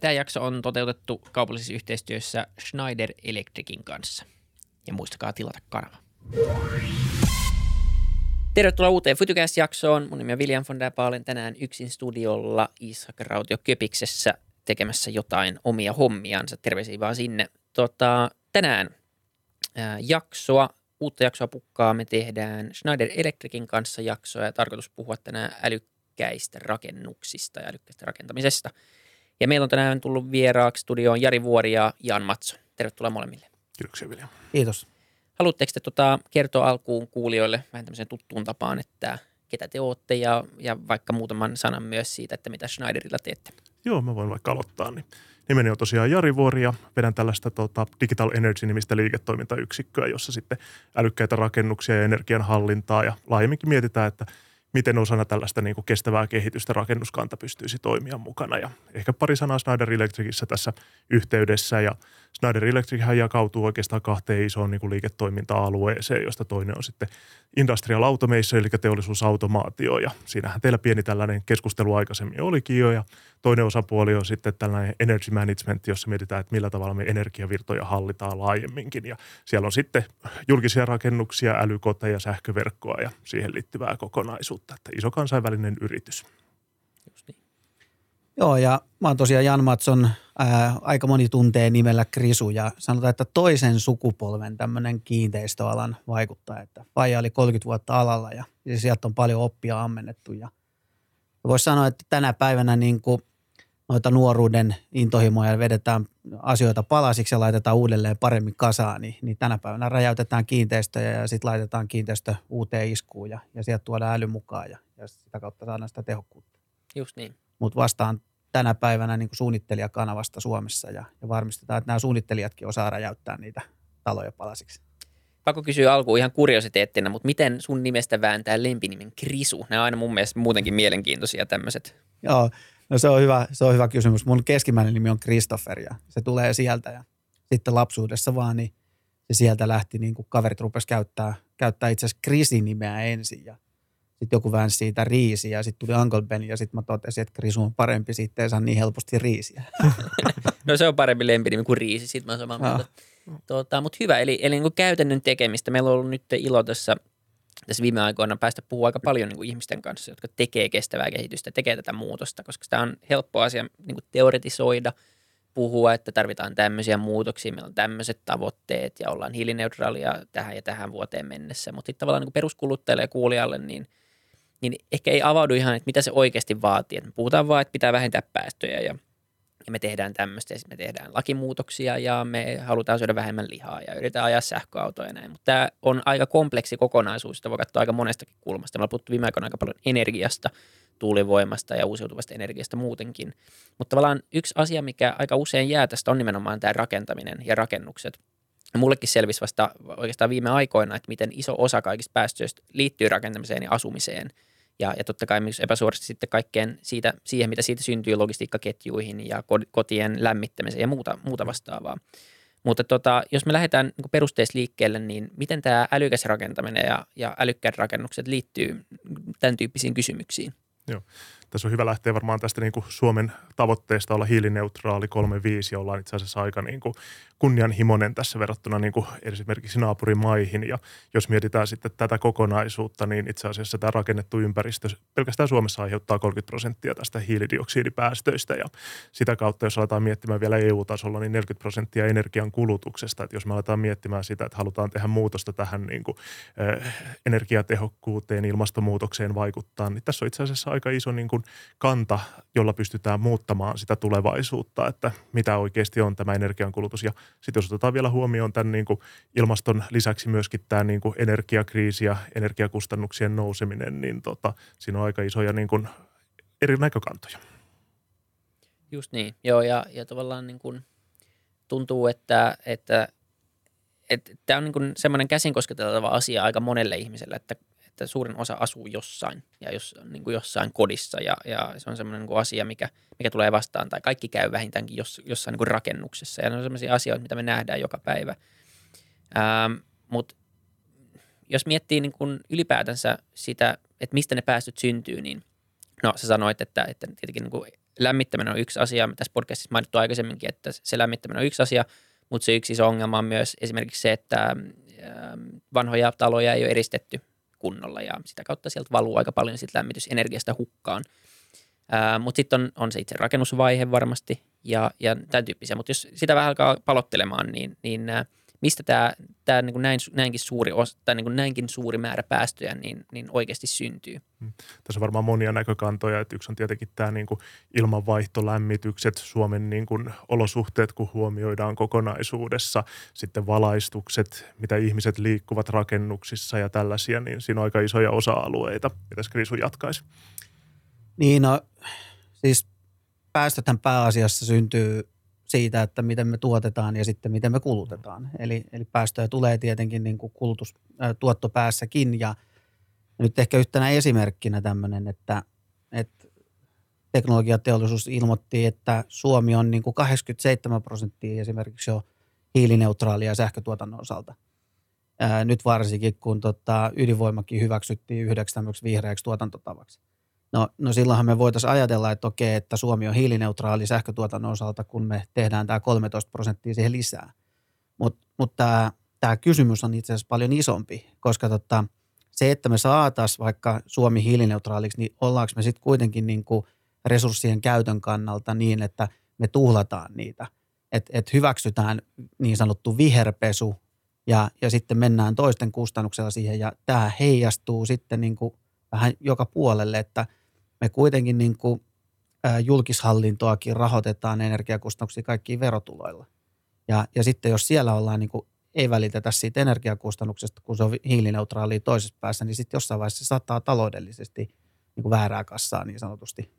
Tämä jakso on toteutettu kaupallisessa yhteistyössä Schneider Electricin kanssa. Ja muistakaa tilata kanava. Tervetuloa uuteen Futucast-jaksoon. Mun nimi on William von der Baalen. Tänään yksin studiolla Isak Rautio Köpiksessä tekemässä jotain omia hommiansa. Terveisiä vaan sinne. Tota, tänään ää, jaksoa, uutta jaksoa pukkaa. Me tehdään Schneider Electricin kanssa jaksoa ja tarkoitus puhua tänään älykkäistä rakennuksista ja älykkäistä rakentamisesta. Ja meillä on tänään tullut vieraaksi studioon Jari Vuori ja Jan Matso. Tervetuloa molemmille. Kiitoksia William. Kiitos. Haluatteko te tota, kertoa alkuun kuulijoille vähän tämmöisen tuttuun tapaan, että ketä te olette ja, ja vaikka muutaman sanan myös siitä, että mitä Schneiderilla teette? Joo, mä voin vaikka aloittaa. Niin nimeni on tosiaan Jari Vuori ja vedän tällaista tota, Digital Energy-nimistä liiketoimintayksikköä, jossa sitten älykkäitä rakennuksia ja energianhallintaa ja laajemminkin mietitään, että miten osana tällaista niin kuin kestävää kehitystä rakennuskanta pystyisi toimia mukana. Ja ehkä pari sanaa Schneider Electricissa tässä yhteydessä ja – Schneider Electric jakautuu oikeastaan kahteen isoon niin kuin liiketoiminta-alueeseen, josta toinen on sitten Industrial Automation, eli teollisuusautomaatio. Ja siinähän teillä pieni tällainen keskustelu aikaisemmin olikin jo. Ja toinen osapuoli on sitten tällainen energy management, jossa mietitään, että millä tavalla me energiavirtoja hallitaan laajemminkin. Ja siellä on sitten julkisia rakennuksia, älykoteja, sähköverkkoa ja siihen liittyvää kokonaisuutta. Että iso kansainvälinen yritys. Joo, ja mä oon tosiaan Jan Matson, ää, aika moni tuntee nimellä Krisu, ja sanotaan, että toisen sukupolven tämmöinen kiinteistöalan vaikuttaa, että Faija oli 30 vuotta alalla, ja, ja sieltä on paljon oppia ammennettu, ja voisi sanoa, että tänä päivänä niin kuin noita nuoruuden intohimoja vedetään asioita palasiksi ja laitetaan uudelleen paremmin kasaan, niin, niin tänä päivänä räjäytetään kiinteistöjä ja sitten laitetaan kiinteistö uuteen iskuun ja, ja sieltä tuodaan äly mukaan ja, ja sitä kautta saadaan sitä tehokkuutta. Just niin mutta vastaan tänä päivänä niin kuin suunnittelijakanavasta Suomessa ja, ja varmistetaan, että nämä suunnittelijatkin osaa räjäyttää niitä taloja palasiksi. Pakko kysyä alkuun ihan kuriositeettina, mutta miten sun nimestä vääntää lempinimen Krisu? Nämä on aina mun mielestä muutenkin mielenkiintoisia tämmöiset. Joo, no se on hyvä, se on hyvä kysymys. Mun keskimmäinen nimi on Christopher ja se tulee sieltä ja sitten lapsuudessa vaan, niin se sieltä lähti, niin kuin kaverit rupesi käyttää, käyttää itse asiassa Krisin nimeä ensin ja sitten joku väänsi siitä riisiä ja sitten tuli Uncle Ben ja sitten mä totesin, että Krisu on parempi, sitten ei saa niin helposti riisiä. no se on parempi lempinimi kuin riisi, sitten mä oon samaa mieltä. Tuota, Mutta hyvä, eli, eli niin käytännön tekemistä. Meillä on ollut nyt ilo tässä, tässä viime aikoina päästä puhua aika paljon niin kuin ihmisten kanssa, jotka tekee kestävää kehitystä, tekee tätä muutosta, koska tämä on helppo asia niin kuin teoretisoida, puhua, että tarvitaan tämmöisiä muutoksia, meillä on tämmöiset tavoitteet ja ollaan hiilineutraalia tähän ja tähän vuoteen mennessä. Mutta sitten tavallaan niin peruskuluttajalle ja kuulijalle, niin – niin ehkä ei avaudu ihan, että mitä se oikeasti vaatii. Että me puhutaan vaan, että pitää vähentää päästöjä ja, ja me tehdään tämmöistä ja sitten me tehdään lakimuutoksia ja me halutaan syödä vähemmän lihaa ja yritetään ajaa sähköautoja ja näin. Mutta tämä on aika kompleksi kokonaisuus, sitä voi katsoa aika monestakin kulmasta. Me ollaan puhuttu viime aikoina aika paljon energiasta, tuulivoimasta ja uusiutuvasta energiasta muutenkin. Mutta tavallaan yksi asia, mikä aika usein jää tästä on nimenomaan tämä rakentaminen ja rakennukset. Mullekin selvisi vasta oikeastaan viime aikoina, että miten iso osa kaikista päästöistä liittyy rakentamiseen ja asumiseen – ja, ja totta kai myös epäsuorasti sitten kaikkeen siitä, siihen, mitä siitä syntyy logistiikkaketjuihin ja kotien lämmittämiseen ja muuta, muuta vastaavaa. Mutta tota, jos me lähdetään niin perusteista liikkeelle, niin miten tämä älykäs rakentaminen ja, ja älykkäät rakennukset liittyy tämän tyyppisiin kysymyksiin? Joo tässä on hyvä lähteä varmaan tästä niin kuin Suomen tavoitteesta olla hiilineutraali 35, jolla on itse asiassa aika niin kuin kunnianhimoinen tässä verrattuna niin kuin esimerkiksi naapurimaihin. Ja jos mietitään sitten tätä kokonaisuutta, niin itse asiassa tämä rakennettu ympäristö pelkästään Suomessa aiheuttaa 30 prosenttia tästä hiilidioksidipäästöistä. Ja sitä kautta, jos aletaan miettimään vielä EU-tasolla, niin 40 prosenttia energian kulutuksesta. Että jos me aletaan miettimään sitä, että halutaan tehdä muutosta tähän niin kuin, äh, energiatehokkuuteen, ilmastonmuutokseen vaikuttaa, niin tässä on itse asiassa aika iso niin kuin kanta, jolla pystytään muuttamaan sitä tulevaisuutta, että mitä oikeasti on tämä energiankulutus. Ja sitten jos otetaan vielä huomioon tämän niin kuin ilmaston lisäksi myöskin tämä niin kuin energiakriisi ja energiakustannuksien nouseminen, niin tota, siinä on aika isoja niin kuin eri näkökantoja. Just niin, joo ja, ja tavallaan niin kuin tuntuu, että, että että tämä on niin semmoinen käsin kosketeltava asia aika monelle ihmiselle, että että suurin osa asuu jossain ja jos, niin kuin jossain kodissa ja, ja se on semmoinen niin asia, mikä, mikä tulee vastaan tai kaikki käy vähintäänkin jos, jossain niin kuin rakennuksessa ja ne on semmoisia asioita, mitä me nähdään joka päivä. Ähm, Mutta jos miettii niin kuin ylipäätänsä sitä, että mistä ne päästöt syntyy, niin no sä sanoit, että, että tietenkin niin kuin lämmittäminen on yksi asia. Tässä podcastissa mainittu aikaisemminkin, että se lämmittäminen on yksi asia, mutta se yksi iso ongelma on myös esimerkiksi se, että vanhoja taloja ei ole eristetty kunnolla ja sitä kautta sieltä valuu aika paljon sit lämmitysenergiasta hukkaan. Mutta sitten on, on se itse rakennusvaihe varmasti ja, ja tämän tyyppisiä. Mutta jos sitä vähän alkaa palottelemaan, niin, niin – mistä tämä, tämä niin kuin näin, näinkin, suuri os, tai niin kuin näinkin suuri määrä päästöjä niin, niin oikeasti syntyy. Hmm. Tässä on varmaan monia näkökantoja. Että yksi on tietenkin tämä niin kuin ilmanvaihtolämmitykset, Suomen niin kuin olosuhteet, kun huomioidaan kokonaisuudessa. Sitten valaistukset, mitä ihmiset liikkuvat rakennuksissa ja tällaisia, niin siinä on aika isoja osa-alueita. Mitäs Krisu jatkaisi? Niin, no siis päästöthän pääasiassa syntyy siitä, että miten me tuotetaan ja sitten miten me kulutetaan. Eli, eli päästöjä tulee tietenkin niin kuin kulutus, äh, tuottopäässäkin ja nyt ehkä yhtenä esimerkkinä tämmöinen, että, että teknologiateollisuus ilmoitti, että Suomi on niin kuin 87 prosenttia esimerkiksi jo hiilineutraalia sähkötuotannon osalta. Ää, nyt varsinkin, kun tota, ydinvoimakin hyväksyttiin yhdeksi vihreäksi tuotantotavaksi. No, no silloinhan me voitaisiin ajatella, että okei, että Suomi on hiilineutraali sähkötuotannon osalta, kun me tehdään tämä 13 prosenttia siihen lisää. Mutta mut tämä, tämä kysymys on itse asiassa paljon isompi, koska tota, se, että me saataisiin vaikka Suomi hiilineutraaliksi, niin ollaanko me sitten kuitenkin niin kuin resurssien käytön kannalta niin, että me tuhlataan niitä. Että et hyväksytään niin sanottu viherpesu ja, ja sitten mennään toisten kustannuksella siihen ja tämä heijastuu sitten niin kuin vähän joka puolelle, että me kuitenkin niin kuin, julkishallintoakin rahoitetaan energiakustannuksia kaikkiin verotuloilla. Ja, ja sitten jos siellä ollaan niin kuin, ei välitetä siitä energiakustannuksesta, kun se on hiilineutraalia toisessa päässä, niin sitten jossain vaiheessa se saattaa taloudellisesti niin kuin väärää kassaa niin sanotusti.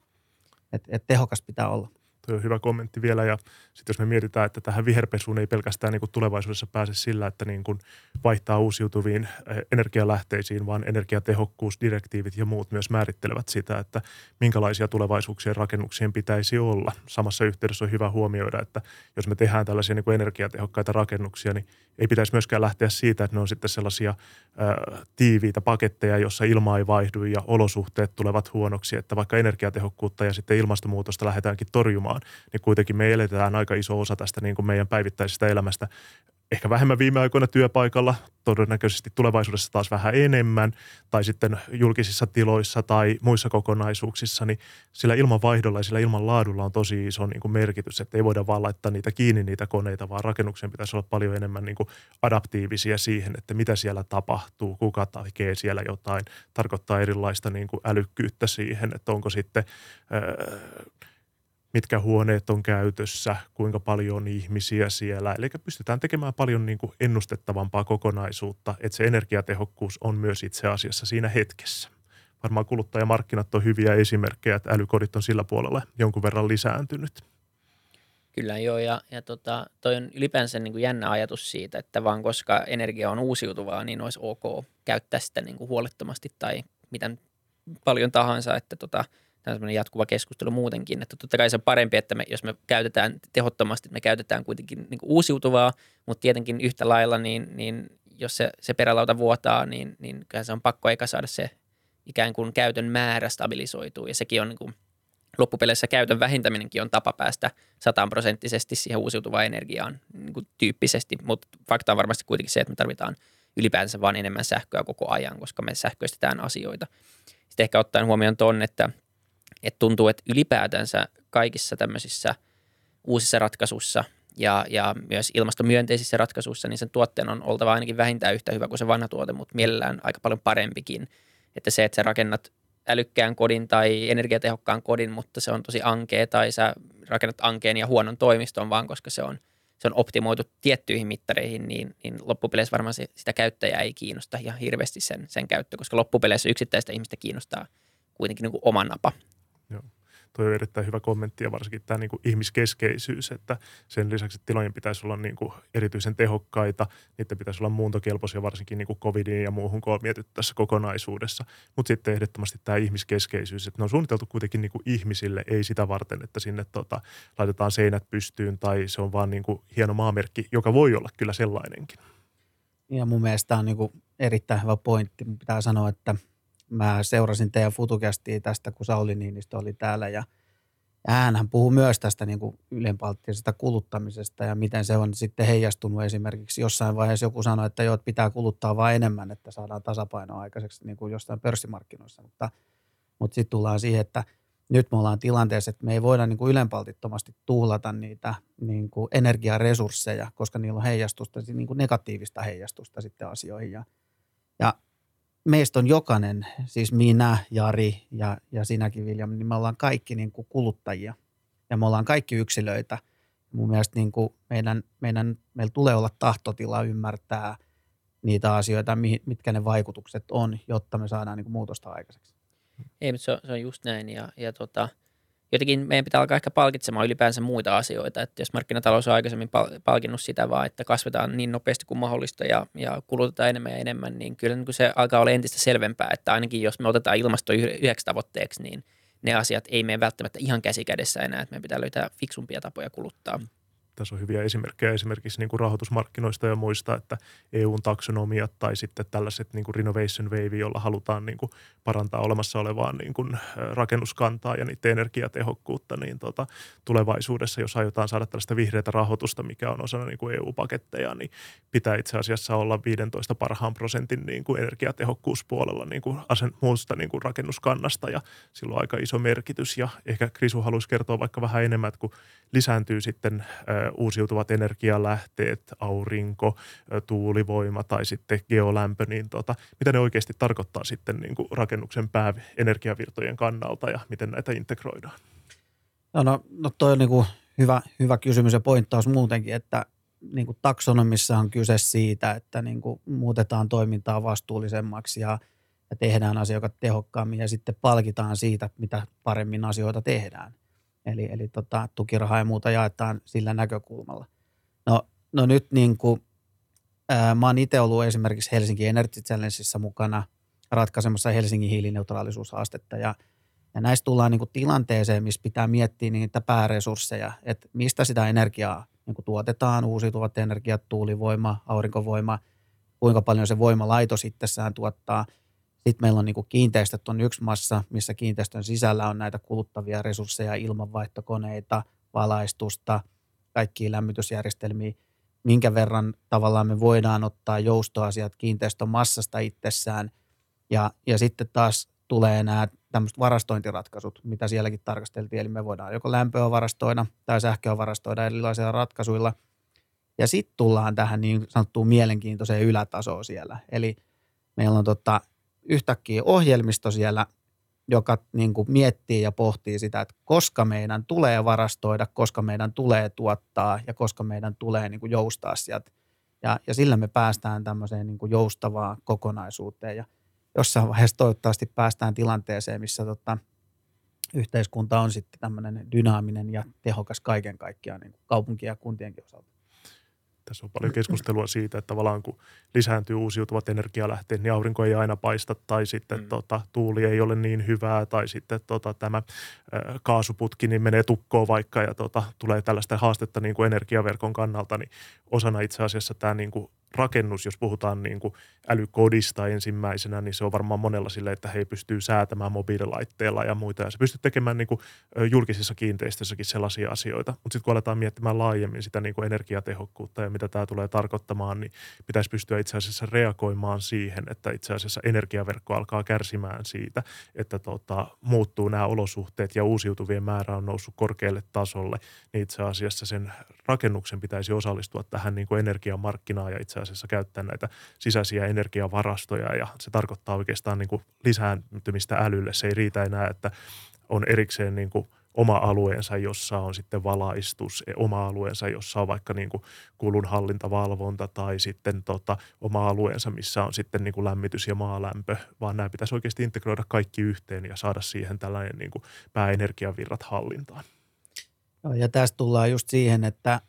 että et tehokas pitää olla. Tuo on hyvä kommentti vielä ja sitten jos me mietitään, että tähän viherpesuun ei pelkästään niin kuin tulevaisuudessa pääse sillä, että niin kuin vaihtaa uusiutuviin eh, energialähteisiin, vaan energiatehokkuusdirektiivit ja muut myös määrittelevät sitä, että minkälaisia tulevaisuuksien rakennuksien pitäisi olla. Samassa yhteydessä on hyvä huomioida, että jos me tehdään tällaisia niin kuin energiatehokkaita rakennuksia, niin ei pitäisi myöskään lähteä siitä, että ne on sitten sellaisia ää, tiiviitä paketteja, jossa ilma ei vaihdu ja olosuhteet tulevat huonoksi, että vaikka energiatehokkuutta ja sitten ilmastonmuutosta lähdetäänkin torjumaan, niin kuitenkin me eletään aika iso osa tästä niin kuin meidän päivittäisestä elämästä. Ehkä vähemmän viime aikoina työpaikalla, todennäköisesti tulevaisuudessa taas vähän enemmän, tai sitten julkisissa tiloissa tai muissa kokonaisuuksissa, niin sillä ilmanvaihdolla ja sillä ilmanlaadulla on tosi iso niin kuin merkitys, että ei voida vaan laittaa niitä kiinni niitä koneita, vaan rakennuksen pitäisi olla paljon enemmän niin kuin adaptiivisia siihen, että mitä siellä tapahtuu, kuka tekee siellä jotain, tarkoittaa erilaista niin kuin älykkyyttä siihen, että onko sitten öö, mitkä huoneet on käytössä, kuinka paljon on ihmisiä siellä. Eli pystytään tekemään paljon niin kuin ennustettavampaa kokonaisuutta, että se energiatehokkuus on myös itse asiassa siinä hetkessä. Varmaan kuluttajamarkkinat on hyviä esimerkkejä, että älykodit on sillä puolella jonkun verran lisääntynyt. Kyllä joo, ja, ja tota, toi on ylipäänsä niin kuin jännä ajatus siitä, että vaan koska energia on uusiutuvaa, niin olisi ok käyttää sitä niin kuin huolettomasti tai miten paljon tahansa, että tota – tämä on jatkuva keskustelu muutenkin, että totta kai se on parempi, että me, jos me käytetään tehottomasti, me käytetään kuitenkin niin uusiutuvaa, mutta tietenkin yhtä lailla, niin, niin jos se, se perälauta vuotaa, niin, niin kyllä se on pakko eikä saada se ikään kuin käytön määrä stabilisoituu ja sekin on niin kuin, loppupeleissä käytön vähintäminenkin on tapa päästä sataanprosenttisesti siihen uusiutuvaan energiaan niin kuin tyyppisesti, mutta fakta on varmasti kuitenkin se, että me tarvitaan ylipäänsä vain enemmän sähköä koko ajan, koska me sähköistetään asioita. Sitten ehkä ottaen huomioon ton, että että tuntuu, että ylipäätänsä kaikissa tämmöisissä uusissa ratkaisuissa ja, ja myös ilmastomyönteisissä ratkaisuissa, niin sen tuotteen on oltava ainakin vähintään yhtä hyvä kuin se vanha tuote, mutta mielellään aika paljon parempikin. Että se, että sä rakennat älykkään kodin tai energiatehokkaan kodin, mutta se on tosi ankea tai sä rakennat ankeen ja huonon toimiston vaan, koska se on, se on optimoitu tiettyihin mittareihin, niin, niin loppupeleissä varmaan se, sitä käyttäjää ei kiinnosta ihan hirveästi sen, sen käyttö, koska loppupeleissä yksittäistä ihmistä kiinnostaa kuitenkin niin kuin oma napa Joo. Tuo on erittäin hyvä kommentti ja varsinkin tämä niin kuin ihmiskeskeisyys, että sen lisäksi että tilojen pitäisi olla niin kuin erityisen tehokkaita, niiden pitäisi olla muuntokelpoisia varsinkin niin kuin ja muuhun, kun on mietitty tässä kokonaisuudessa. Mutta sitten ehdottomasti tämä ihmiskeskeisyys, että ne on suunniteltu kuitenkin niin kuin ihmisille, ei sitä varten, että sinne tota, laitetaan seinät pystyyn tai se on vaan niin kuin hieno maamerkki, joka voi olla kyllä sellainenkin. Ja mun mielestä tämä on niin kuin erittäin hyvä pointti. Pitää sanoa, että – mä seurasin teidän futukästiä tästä, kun Sauli Niinistö oli täällä ja hänhän puhuu myös tästä niin ylenpalttisesta kuluttamisesta ja miten se on sitten heijastunut esimerkiksi jossain vaiheessa joku sanoi, että joo, pitää kuluttaa vain enemmän, että saadaan tasapainoa aikaiseksi niin kuin jostain pörssimarkkinoissa. Mutta, mutta sitten tullaan siihen, että nyt me ollaan tilanteessa, että me ei voida niin kuin ylenpaltittomasti tuhlata niitä niin kuin energiaresursseja, koska niillä on heijastusta, niin kuin negatiivista heijastusta sitten asioihin. Ja, ja meistä on jokainen, siis minä, Jari ja, ja sinäkin William, niin me ollaan kaikki niin kuin kuluttajia ja me ollaan kaikki yksilöitä. Mun mielestä niin kuin meidän, meidän, meillä tulee olla tahtotila ymmärtää niitä asioita, mitkä ne vaikutukset on, jotta me saadaan niin kuin muutosta aikaiseksi. Ei, mutta se on, se on just näin ja, ja tota, jotenkin meidän pitää alkaa ehkä palkitsemaan ylipäänsä muita asioita, että jos markkinatalous on aikaisemmin palkinnut sitä vaan, että kasvetaan niin nopeasti kuin mahdollista ja, ja kulutetaan enemmän ja enemmän, niin kyllä niin se alkaa olla entistä selvempää, että ainakin jos me otetaan ilmasto yhdeksi tavoitteeksi, niin ne asiat ei mene välttämättä ihan käsikädessä enää, että meidän pitää löytää fiksumpia tapoja kuluttaa tässä on hyviä esimerkkejä esimerkiksi niin kuin rahoitusmarkkinoista ja muista, että EUn taksonomiat tai sitten tällaiset niin kuin renovation wave, jolla halutaan niin kuin parantaa olemassa olevaa niin kuin rakennuskantaa ja niiden energiatehokkuutta, niin tota, tulevaisuudessa, jos aiotaan saada tällaista vihreätä rahoitusta, mikä on osana niin kuin EU-paketteja, niin pitää itse asiassa olla 15 parhaan prosentin niin kuin energiatehokkuuspuolella niin kuin asen, muusta niin kuin rakennuskannasta ja sillä on aika iso merkitys. Ja ehkä Krisu haluaisi kertoa vaikka vähän enemmän, että kun lisääntyy sitten uusiutuvat energialähteet, aurinko, tuulivoima tai sitten geolämpö, niin tota, mitä ne oikeasti tarkoittaa sitten niin kuin rakennuksen pääenergiavirtojen kannalta ja miten näitä integroidaan? No, no, no toi on niin kuin hyvä, hyvä kysymys ja pointtaus muutenkin, että niin kuin taksonomissa on kyse siitä, että niin kuin muutetaan toimintaa vastuullisemmaksi ja, ja tehdään asioita tehokkaammin ja sitten palkitaan siitä, mitä paremmin asioita tehdään – Eli, eli tota, tukirahaa ja muuta jaetaan sillä näkökulmalla. No, no nyt niin kuin, ää, mä oon itse ollut esimerkiksi Helsingin Energy Challengeissa mukana ratkaisemassa Helsingin hiilineutraalisuushaastetta ja, ja näistä tullaan niin kuin tilanteeseen, missä pitää miettiä niitä pääresursseja, että mistä sitä energiaa niin kuin tuotetaan, uusiutuvat energiat, tuulivoima, aurinkovoima, kuinka paljon se voimalaitos itsessään tuottaa – sitten meillä on niin kuin kiinteistöt on yksi massa, missä kiinteistön sisällä on näitä kuluttavia resursseja, ilmanvaihtokoneita, valaistusta, kaikkia lämmitysjärjestelmiä, minkä verran tavallaan me voidaan ottaa joustoasiat kiinteistön massasta itsessään. Ja, ja sitten taas tulee nämä tämmöiset varastointiratkaisut, mitä sielläkin tarkasteltiin. Eli me voidaan joko lämpöä varastoida tai sähköä varastoida erilaisilla ratkaisuilla. Ja sitten tullaan tähän niin sanottuun mielenkiintoiseen ylätasoon siellä. Eli meillä on tota, yhtäkkiä ohjelmisto siellä, joka niin kuin miettii ja pohtii sitä, että koska meidän tulee varastoida, koska meidän tulee tuottaa ja koska meidän tulee niin kuin joustaa sieltä. Ja, ja sillä me päästään tämmöiseen niin kuin joustavaan kokonaisuuteen ja jossain vaiheessa toivottavasti päästään tilanteeseen, missä tota, yhteiskunta on sitten tämmöinen dynaaminen ja tehokas kaiken kaikkiaan niin kuin kaupunkien ja kuntienkin osalta. Tässä on paljon keskustelua siitä, että tavallaan kun lisääntyy uusiutuvat energialähteet, niin aurinko ei aina paista tai sitten mm. tota, tuuli ei ole niin hyvää tai sitten tota, tämä ä, kaasuputki niin menee tukkoon vaikka ja tota, tulee tällaista haastetta niin kuin energiaverkon kannalta, niin osana itse asiassa tämä niin kuin rakennus, jos puhutaan niin kuin älykodista ensimmäisenä, niin se on varmaan monella sille, että he pystyy säätämään mobiililaitteella ja muita. Ja se pystyy tekemään niin kuin julkisissa kiinteistöissäkin sellaisia asioita. Mutta sitten kun aletaan miettimään laajemmin sitä niin kuin energiatehokkuutta ja mitä tämä tulee tarkoittamaan, niin pitäisi pystyä itse asiassa reagoimaan siihen, että itse asiassa energiaverkko alkaa kärsimään siitä, että tota, muuttuu nämä olosuhteet ja uusiutuvien määrä on noussut korkealle tasolle, niin itse asiassa sen rakennuksen pitäisi osallistua tähän niin kuin energiamarkkinaan ja itse asiassa käyttää näitä sisäisiä energiavarastoja ja se tarkoittaa oikeastaan niin kuin lisääntymistä älylle. Se ei riitä enää, että on erikseen niin kuin oma alueensa, jossa on sitten valaistus, e, oma alueensa, jossa on vaikka niin kuin kulunhallintavalvonta tai sitten tota, oma alueensa, missä on sitten niin kuin lämmitys ja maalämpö, vaan nämä pitäisi oikeasti integroida kaikki yhteen ja saada siihen tällainen niin kuin pääenergiavirrat hallintaan. Ja tästä tullaan just siihen, että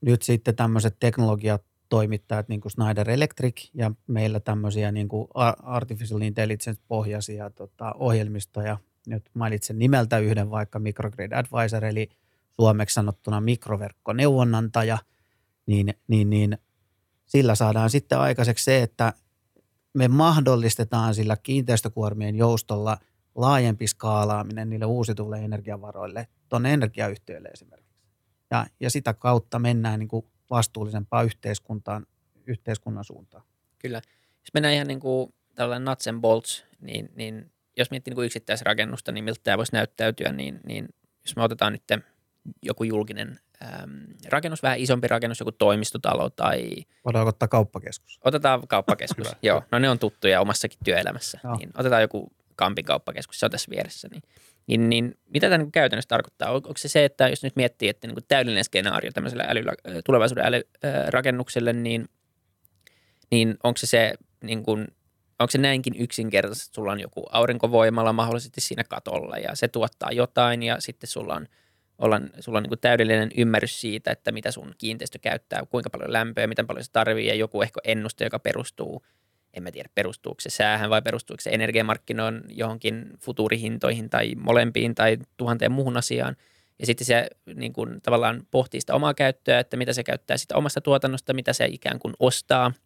nyt sitten tämmöiset teknologiat toimittajat niin kuin Schneider Electric ja meillä tämmöisiä niin kuin artificial intelligence-pohjaisia tota, ohjelmistoja. Nyt mainitsen nimeltä yhden vaikka Microgrid Advisor, eli suomeksi sanottuna mikroverkkoneuvonantaja, niin, niin, niin sillä saadaan sitten aikaiseksi se, että me mahdollistetaan sillä kiinteistökuormien joustolla laajempi skaalaaminen niille uusiutuville energiavaroille tuonne energiayhtiöille esimerkiksi. Ja, ja sitä kautta mennään niin kuin vastuullisempaan yhteiskuntaan, yhteiskunnan suuntaan. Kyllä. Jos mennään ihan niin kuin tällainen nuts and bolts, niin, niin jos miettii niin kuin yksittäisrakennusta, niin miltä tämä voisi näyttäytyä, niin, niin jos me otetaan nyt joku julkinen äm, rakennus, vähän isompi rakennus, joku toimistotalo tai... Voidaan ottaa kauppakeskus. Otetaan kauppakeskus, joo. No ne on tuttuja omassakin työelämässä. Niin otetaan joku Kampin kauppakeskus, se on tässä vieressä. Niin, niin, niin mitä tämä niin käytännössä tarkoittaa? Onko se se, että jos nyt miettii, että niin täydellinen skenaario tämmöiselle älyllä, tulevaisuuden älyrakennukselle, niin, niin onko se se niin kuin, onko se näinkin yksinkertaisesti, että sulla on joku aurinkovoimala mahdollisesti siinä katolla ja se tuottaa jotain ja sitten sulla on, olla, sulla on niin täydellinen ymmärrys siitä, että mitä sun kiinteistö käyttää, kuinka paljon lämpöä, miten paljon se tarvii ja joku ehkä ennuste, joka perustuu, en mä tiedä perustuuko se säähän vai perustuuko se energiamarkkinoon johonkin futuurihintoihin tai molempiin tai tuhanteen muuhun asiaan. Ja sitten se niin kuin, tavallaan pohtii sitä omaa käyttöä, että mitä se käyttää sitä omasta tuotannosta, mitä se ikään kuin ostaa –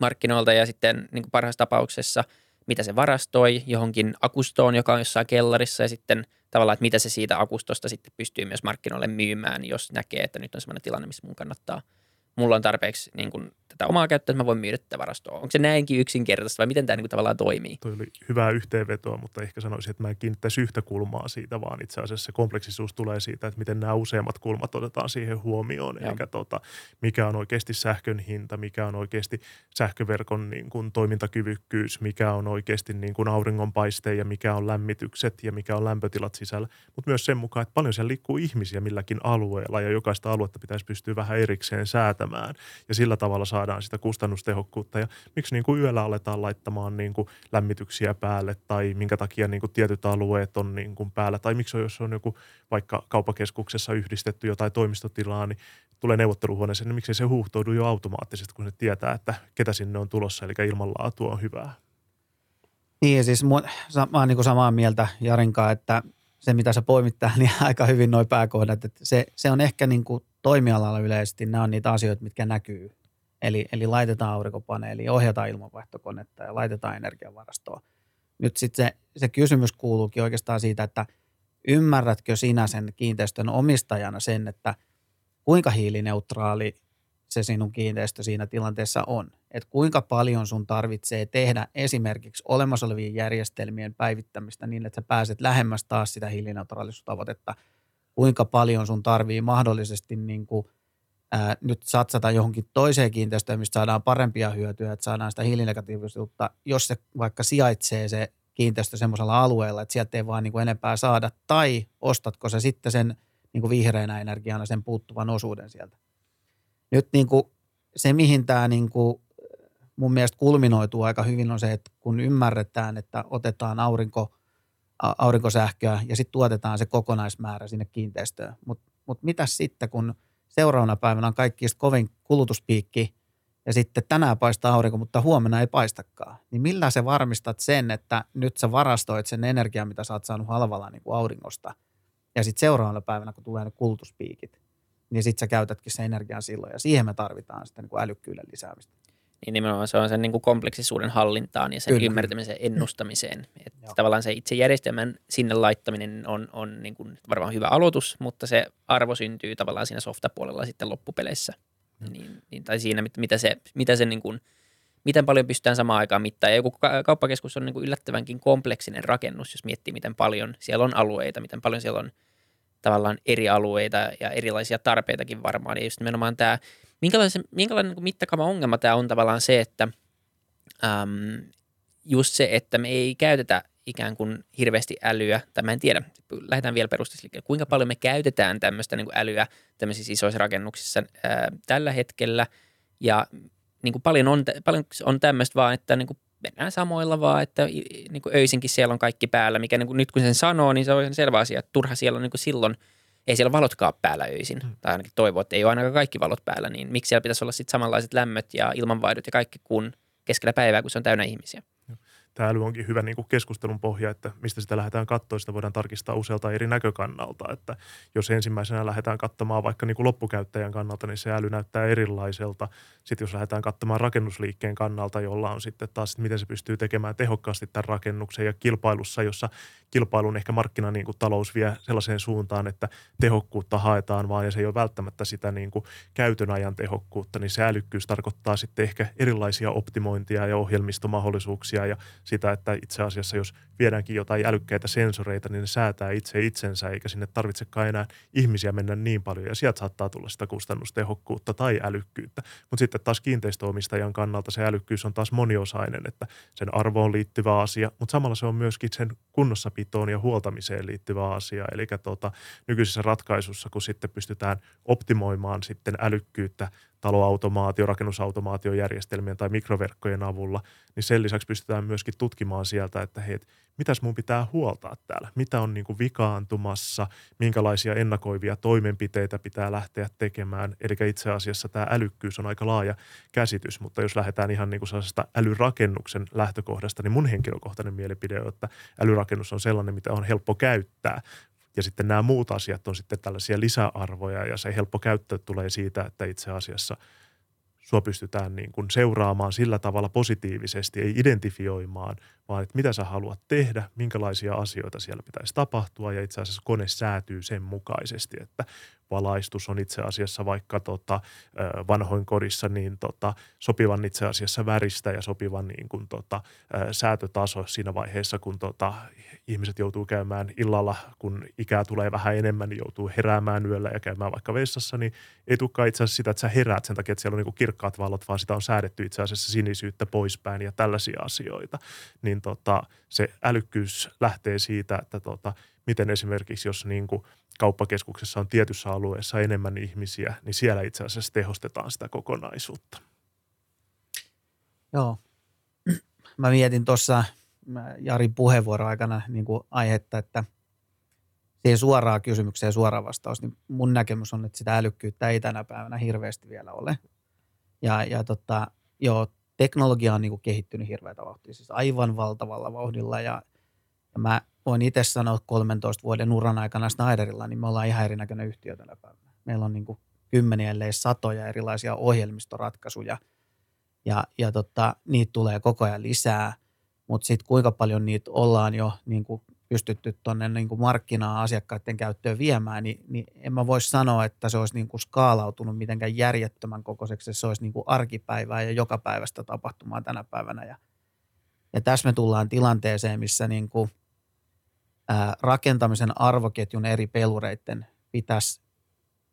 markkinoilta ja sitten niin kuin parhaassa tapauksessa mitä se varastoi johonkin akustoon, joka on jossain kellarissa ja sitten tavallaan, että mitä se siitä akustosta sitten pystyy myös markkinoille myymään, jos näkee, että nyt on sellainen tilanne, missä mun kannattaa – mulla on tarpeeksi niin kuin, tätä omaa käyttöä, että mä voin myydä tätä varastoa. Onko se näinkin yksinkertaista vai miten tämä niin kuin, tavallaan toimii? Toi oli hyvää yhteenvetoa, mutta ehkä sanoisin, että mä en kiinnittäisi yhtä kulmaa siitä, vaan itse asiassa se kompleksisuus tulee siitä, että miten nämä useammat kulmat otetaan siihen huomioon. Joo. Eli tota, mikä on oikeasti sähkön hinta, mikä on oikeasti sähköverkon niin kuin, toimintakyvykkyys, mikä on oikeasti niin kuin, auringonpaiste ja mikä on lämmitykset ja mikä on lämpötilat sisällä. Mutta myös sen mukaan, että paljon siellä liikkuu ihmisiä milläkin alueella ja jokaista aluetta pitäisi pystyä vähän erikseen säätämään säätämään ja sillä tavalla saadaan sitä kustannustehokkuutta. Ja miksi niin kuin yöllä aletaan laittamaan niin kuin lämmityksiä päälle tai minkä takia niin kuin tietyt alueet on niin kuin päällä tai miksi on, jos on joku vaikka kauppakeskuksessa yhdistetty jotain toimistotilaa, niin tulee neuvotteluhuoneeseen, niin miksi se huuhtoudu jo automaattisesti, kun se tietää, että ketä sinne on tulossa, eli ilmanlaatu on hyvää. Niin, siis mä oon niin samaa mieltä Jarinkaan, että se, mitä sä poimit niin aika hyvin noin pääkohdat. Että se, se on ehkä niin kuin toimialalla yleisesti, nämä on niitä asioita, mitkä näkyy. Eli, eli laitetaan aurinkopaneeli, ohjataan ilmanvaihtokonetta ja laitetaan energiavarastoa. Nyt sitten se, se kysymys kuuluukin oikeastaan siitä, että ymmärrätkö sinä sen kiinteistön omistajana sen, että kuinka hiilineutraali se sinun kiinteistö siinä tilanteessa on. Että kuinka paljon sun tarvitsee tehdä esimerkiksi olemassa olevien järjestelmien päivittämistä niin, että sä pääset lähemmäs taas sitä hiilineutraalisuustavoitetta. Kuinka paljon sun tarvii mahdollisesti niin kuin, ää, nyt satsata johonkin toiseen kiinteistöön, mistä saadaan parempia hyötyjä, että saadaan sitä hiilinegatiivisuutta, jos se vaikka sijaitsee se kiinteistö semmoisella alueella, että sieltä ei vaan niin kuin enempää saada, tai ostatko se sitten sen niin kuin vihreänä energiana sen puuttuvan osuuden sieltä? Nyt niin kuin se, mihin tämä niin kuin mun mielestä kulminoituu aika hyvin, on se, että kun ymmärretään, että otetaan aurinko, aurinkosähköä ja sitten tuotetaan se kokonaismäärä sinne kiinteistöön. Mutta mut mitä sitten, kun seuraavana päivänä on kaikista kovin kulutuspiikki ja sitten tänään paistaa aurinko, mutta huomenna ei paistakaan. Niin millä sä varmistat sen, että nyt sä varastoit sen energian, mitä sä oot saanut halvalla niin kuin auringosta ja sitten seuraavana päivänä, kun tulee ne kulutuspiikit, niin sitten sä käytätkin sen energian silloin. Ja siihen me tarvitaan sitten niin älykkyyden lisäämistä. Niin nimenomaan se on sen niin kuin kompleksisuuden hallintaan ja sen Kyllä. ymmärtämisen ennustamiseen. Että tavallaan se itse järjestelmän sinne laittaminen on, on niin kuin varmaan hyvä aloitus, mutta se arvo syntyy tavallaan siinä softapuolella sitten loppupeleissä. Mm. Niin, niin, tai siinä, mitä se, mitä se niin kuin, miten paljon pystytään samaan aikaan mittaan. Ja joku kauppakeskus on niin kuin yllättävänkin kompleksinen rakennus, jos miettii, miten paljon siellä on alueita, miten paljon siellä on – tavallaan eri alueita ja erilaisia tarpeitakin varmaan. Ja just nimenomaan tämä, minkälainen, minkälainen niin mittakaava ongelma tämä on tavallaan se, että äm, just se, että me ei käytetä ikään kuin hirveästi älyä, tai mä en tiedä, lähdetään vielä perusteellisesti, kuinka paljon me käytetään tämmöistä niin kuin älyä tämmöisissä isoissa rakennuksissa ää, tällä hetkellä, ja niin kuin paljon, on, paljon on tämmöistä vaan, että niin kuin mennään samoilla vaan, että niin kuin öisinkin siellä on kaikki päällä, mikä niin kuin nyt kun sen sanoo, niin se on ihan selvä asia, että turha siellä on niin kuin silloin, ei siellä valotkaan päällä öisin, mm. tai ainakin toivoo, että ei ole ainakaan kaikki valot päällä, niin miksi siellä pitäisi olla sitten samanlaiset lämmöt ja ilmanvaihdot ja kaikki kuin keskellä päivää, kun se on täynnä ihmisiä. Tämä äly onkin hyvä niin kuin keskustelun pohja, että mistä sitä lähdetään katsoa, sitä voidaan tarkistaa usealta eri näkökannalta, että jos ensimmäisenä lähdetään katsomaan vaikka niin kuin loppukäyttäjän kannalta, niin se äly näyttää erilaiselta. Sitten jos lähdetään katsomaan rakennusliikkeen kannalta, jolla on sitten taas, että miten se pystyy tekemään tehokkaasti tämän rakennuksen ja kilpailussa, jossa kilpailun ehkä markkina niin kuin talous vie sellaiseen suuntaan, että tehokkuutta haetaan vaan ja se ei ole välttämättä sitä niin kuin käytön ajan tehokkuutta, niin se älykkyys tarkoittaa sitten ehkä erilaisia optimointia ja ohjelmistomahdollisuuksia ja sitä, että itse asiassa jos viedäänkin jotain älykkäitä sensoreita, niin ne säätää itse itsensä eikä sinne tarvitsekaan enää ihmisiä mennä niin paljon ja sieltä saattaa tulla sitä kustannustehokkuutta tai älykkyyttä. Mutta sitten taas kiinteistöomistajan kannalta se älykkyys on taas moniosainen, että sen arvoon liittyvä asia, mutta samalla se on myöskin sen kunnossapitoon ja huoltamiseen liittyvä asia. Eli tota, nykyisessä ratkaisussa, kun sitten pystytään optimoimaan sitten älykkyyttä taloautomaatio, rakennusautomaatiojärjestelmien tai mikroverkkojen avulla, niin sen lisäksi pystytään myöskin tutkimaan sieltä, että hei, mitäs mun pitää huoltaa täällä, mitä on niin kuin vikaantumassa, minkälaisia ennakoivia toimenpiteitä pitää lähteä tekemään. Eli itse asiassa tämä älykkyys on aika laaja käsitys, mutta jos lähdetään ihan niin kuin sellaisesta älyrakennuksen lähtökohdasta, niin mun henkilökohtainen mielipide on, että älyrakennus on sellainen, mitä on helppo käyttää, ja sitten nämä muut asiat on sitten tällaisia lisäarvoja ja se helppo käyttö tulee siitä, että itse asiassa sua pystytään niin kuin seuraamaan sillä tavalla positiivisesti, ei identifioimaan, vaan että mitä sä haluat tehdä, minkälaisia asioita siellä pitäisi tapahtua. Ja itse asiassa kone säätyy sen mukaisesti, että valaistus on itse asiassa vaikka tota, vanhoin kodissa niin tota, sopivan itse asiassa väristä ja sopivan niin kuin, tota, säätötaso siinä vaiheessa, kun tota, ihmiset joutuu käymään illalla, kun ikää tulee vähän enemmän, niin joutuu heräämään yöllä ja käymään vaikka vessassa, niin ei tulekaan itse asiassa sitä, että sä heräät sen takia, että siellä on niin kirkkaat valot, vaan sitä on säädetty itse asiassa sinisyyttä poispäin ja tällaisia asioita. Niin tota, se älykkyys lähtee siitä, että tota, miten esimerkiksi jos niin kuin kauppakeskuksessa on tietyssä alueessa enemmän ihmisiä, niin siellä itse asiassa tehostetaan sitä kokonaisuutta. Joo. Mä mietin tuossa Jarin puheenvuoro aikana niin kuin aihetta, että siihen suoraan kysymykseen suora vastaus, niin mun näkemys on, että sitä älykkyyttä ei tänä päivänä hirveästi vielä ole. Ja, ja tota, joo, teknologia on niin kuin kehittynyt hirveätä vauhtia, siis aivan valtavalla vauhdilla ja, ja mä voin itse sanoa 13 vuoden uran aikana Snyderilla, niin me ollaan ihan erinäköinen yhtiö tänä päivänä. Meillä on niin kuin kymmeniä, ellei satoja erilaisia ohjelmistoratkaisuja ja, ja tota, niitä tulee koko ajan lisää, mutta sitten kuinka paljon niitä ollaan jo niin kuin pystytty tuonne niin markkinaa asiakkaiden käyttöön viemään, niin, niin en mä voi sanoa, että se olisi niin kuin skaalautunut mitenkään järjettömän kokoiseksi, se olisi niin kuin arkipäivää ja joka päivästä tapahtumaa tänä päivänä. Ja, ja tässä me tullaan tilanteeseen, missä niin kuin, rakentamisen arvoketjun eri pelureiden pitäisi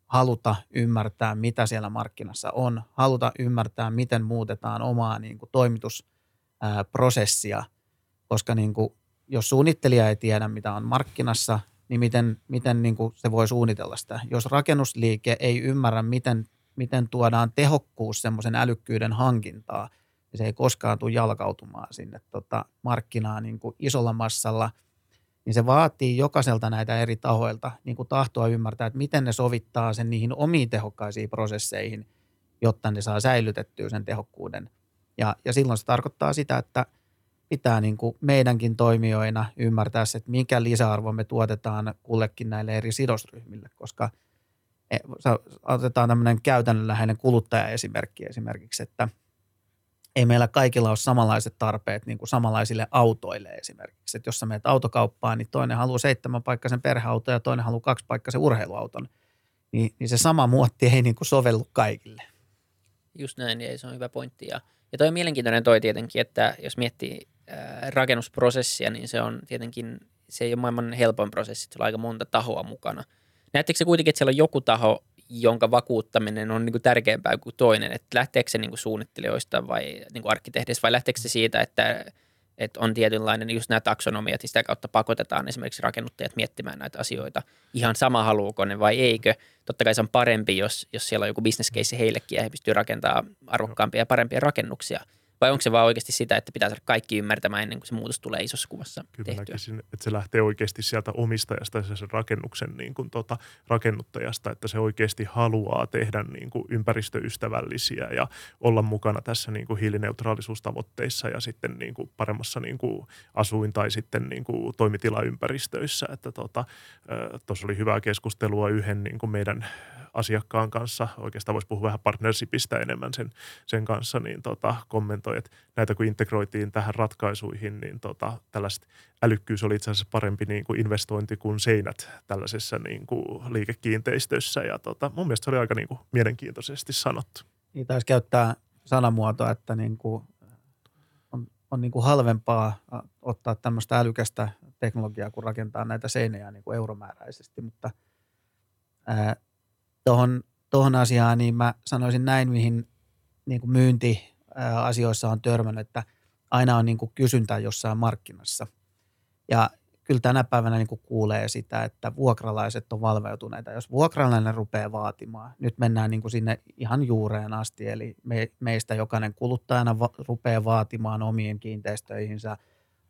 haluta ymmärtää, mitä siellä markkinassa on, haluta ymmärtää, miten muutetaan omaa niin kuin, toimitusprosessia, koska niin kuin, jos suunnittelija ei tiedä, mitä on markkinassa, niin miten, miten niin kuin se voi suunnitella sitä. Jos rakennusliike ei ymmärrä, miten, miten tuodaan tehokkuus semmoisen älykkyyden hankintaa, niin se ei koskaan tule jalkautumaan sinne tota, markkinaan niin kuin isolla massalla, niin se vaatii jokaiselta näitä eri tahoilta niin kuin tahtoa ymmärtää, että miten ne sovittaa sen niihin omiin tehokkaisiin prosesseihin, jotta ne saa säilytettyä sen tehokkuuden. Ja, ja silloin se tarkoittaa sitä, että – pitää niin kuin meidänkin toimijoina ymmärtää se, että mikä lisäarvo me tuotetaan kullekin näille eri sidosryhmille, koska e, otetaan tämmöinen käytännönläheinen kuluttajaesimerkki esimerkiksi, että ei meillä kaikilla ole samanlaiset tarpeet niin kuin samanlaisille autoille esimerkiksi. Että jos sä menet autokauppaan, niin toinen haluaa seitsemänpaikkaisen perheauton ja toinen haluaa kaksipaikkaisen urheiluauton. Niin, niin se sama muotti ei niin kuin sovellu kaikille. Just näin, ja se on hyvä pointti. Ja, ja toi on mielenkiintoinen toi tietenkin, että jos miettii rakennusprosessia, niin se on tietenkin, se ei ole maailman helpoin prosessi, se on aika monta tahoa mukana. Näettekö se kuitenkin, että siellä on joku taho, jonka vakuuttaminen on niin kuin tärkeämpää kuin toinen, että lähteekö se niin kuin suunnittelijoista vai niin kuin arkkitehdeistä vai lähteekö se siitä, että, että on tietynlainen just nämä taksonomiat ja sitä kautta pakotetaan esimerkiksi rakennuttajat miettimään näitä asioita ihan sama haluuko ne vai eikö. Totta kai se on parempi, jos, jos siellä on joku business case heillekin ja he pystyvät rakentamaan arvokkaampia ja parempia rakennuksia – Vai onko se vaan oikeasti sitä, että pitää saada kaikki ymmärtämään ennen kuin se muutos tulee isossa kuvassa Kyllä tehtyä? näkisin, että se lähtee oikeasti sieltä omistajasta ja sen rakennuksen niin kuin tota, rakennuttajasta, että se oikeasti haluaa tehdä niin kuin ympäristöystävällisiä ja olla mukana tässä niin kuin hiilineutraalisuustavoitteissa ja sitten niin kuin paremmassa niin kuin asuin- tai sitten niin kuin toimitilaympäristöissä. Että tuossa tota, oli hyvää keskustelua yhden niin kuin meidän asiakkaan kanssa, oikeastaan voisi puhua vähän partnershipistä enemmän sen, sen kanssa, niin tota, kommentoi, että näitä kun integroitiin tähän ratkaisuihin, niin tota, tällaiset älykkyys oli itse asiassa parempi niin kuin investointi kuin seinät tällaisessa niin kuin liikekiinteistössä. Ja tota, mun mielestä se oli aika niin kuin mielenkiintoisesti sanottu. Niin taisi käyttää sanamuotoa, että niin kuin on, on niin kuin halvempaa ottaa tämmöistä älykästä teknologiaa, kun rakentaa näitä seinäjä niin kuin euromääräisesti, mutta tuohon tohon asiaan, niin mä sanoisin näin, mihin niin kuin myyntiasioissa on törmännyt, että aina on niin kuin kysyntää jossain markkinassa. Ja kyllä tänä päivänä niin kuin kuulee sitä, että vuokralaiset on valveutuneita. Jos vuokralainen rupeaa vaatimaan, nyt mennään niin kuin sinne ihan juureen asti, eli me, meistä jokainen kuluttajana va, rupeaa vaatimaan omiin kiinteistöihinsä,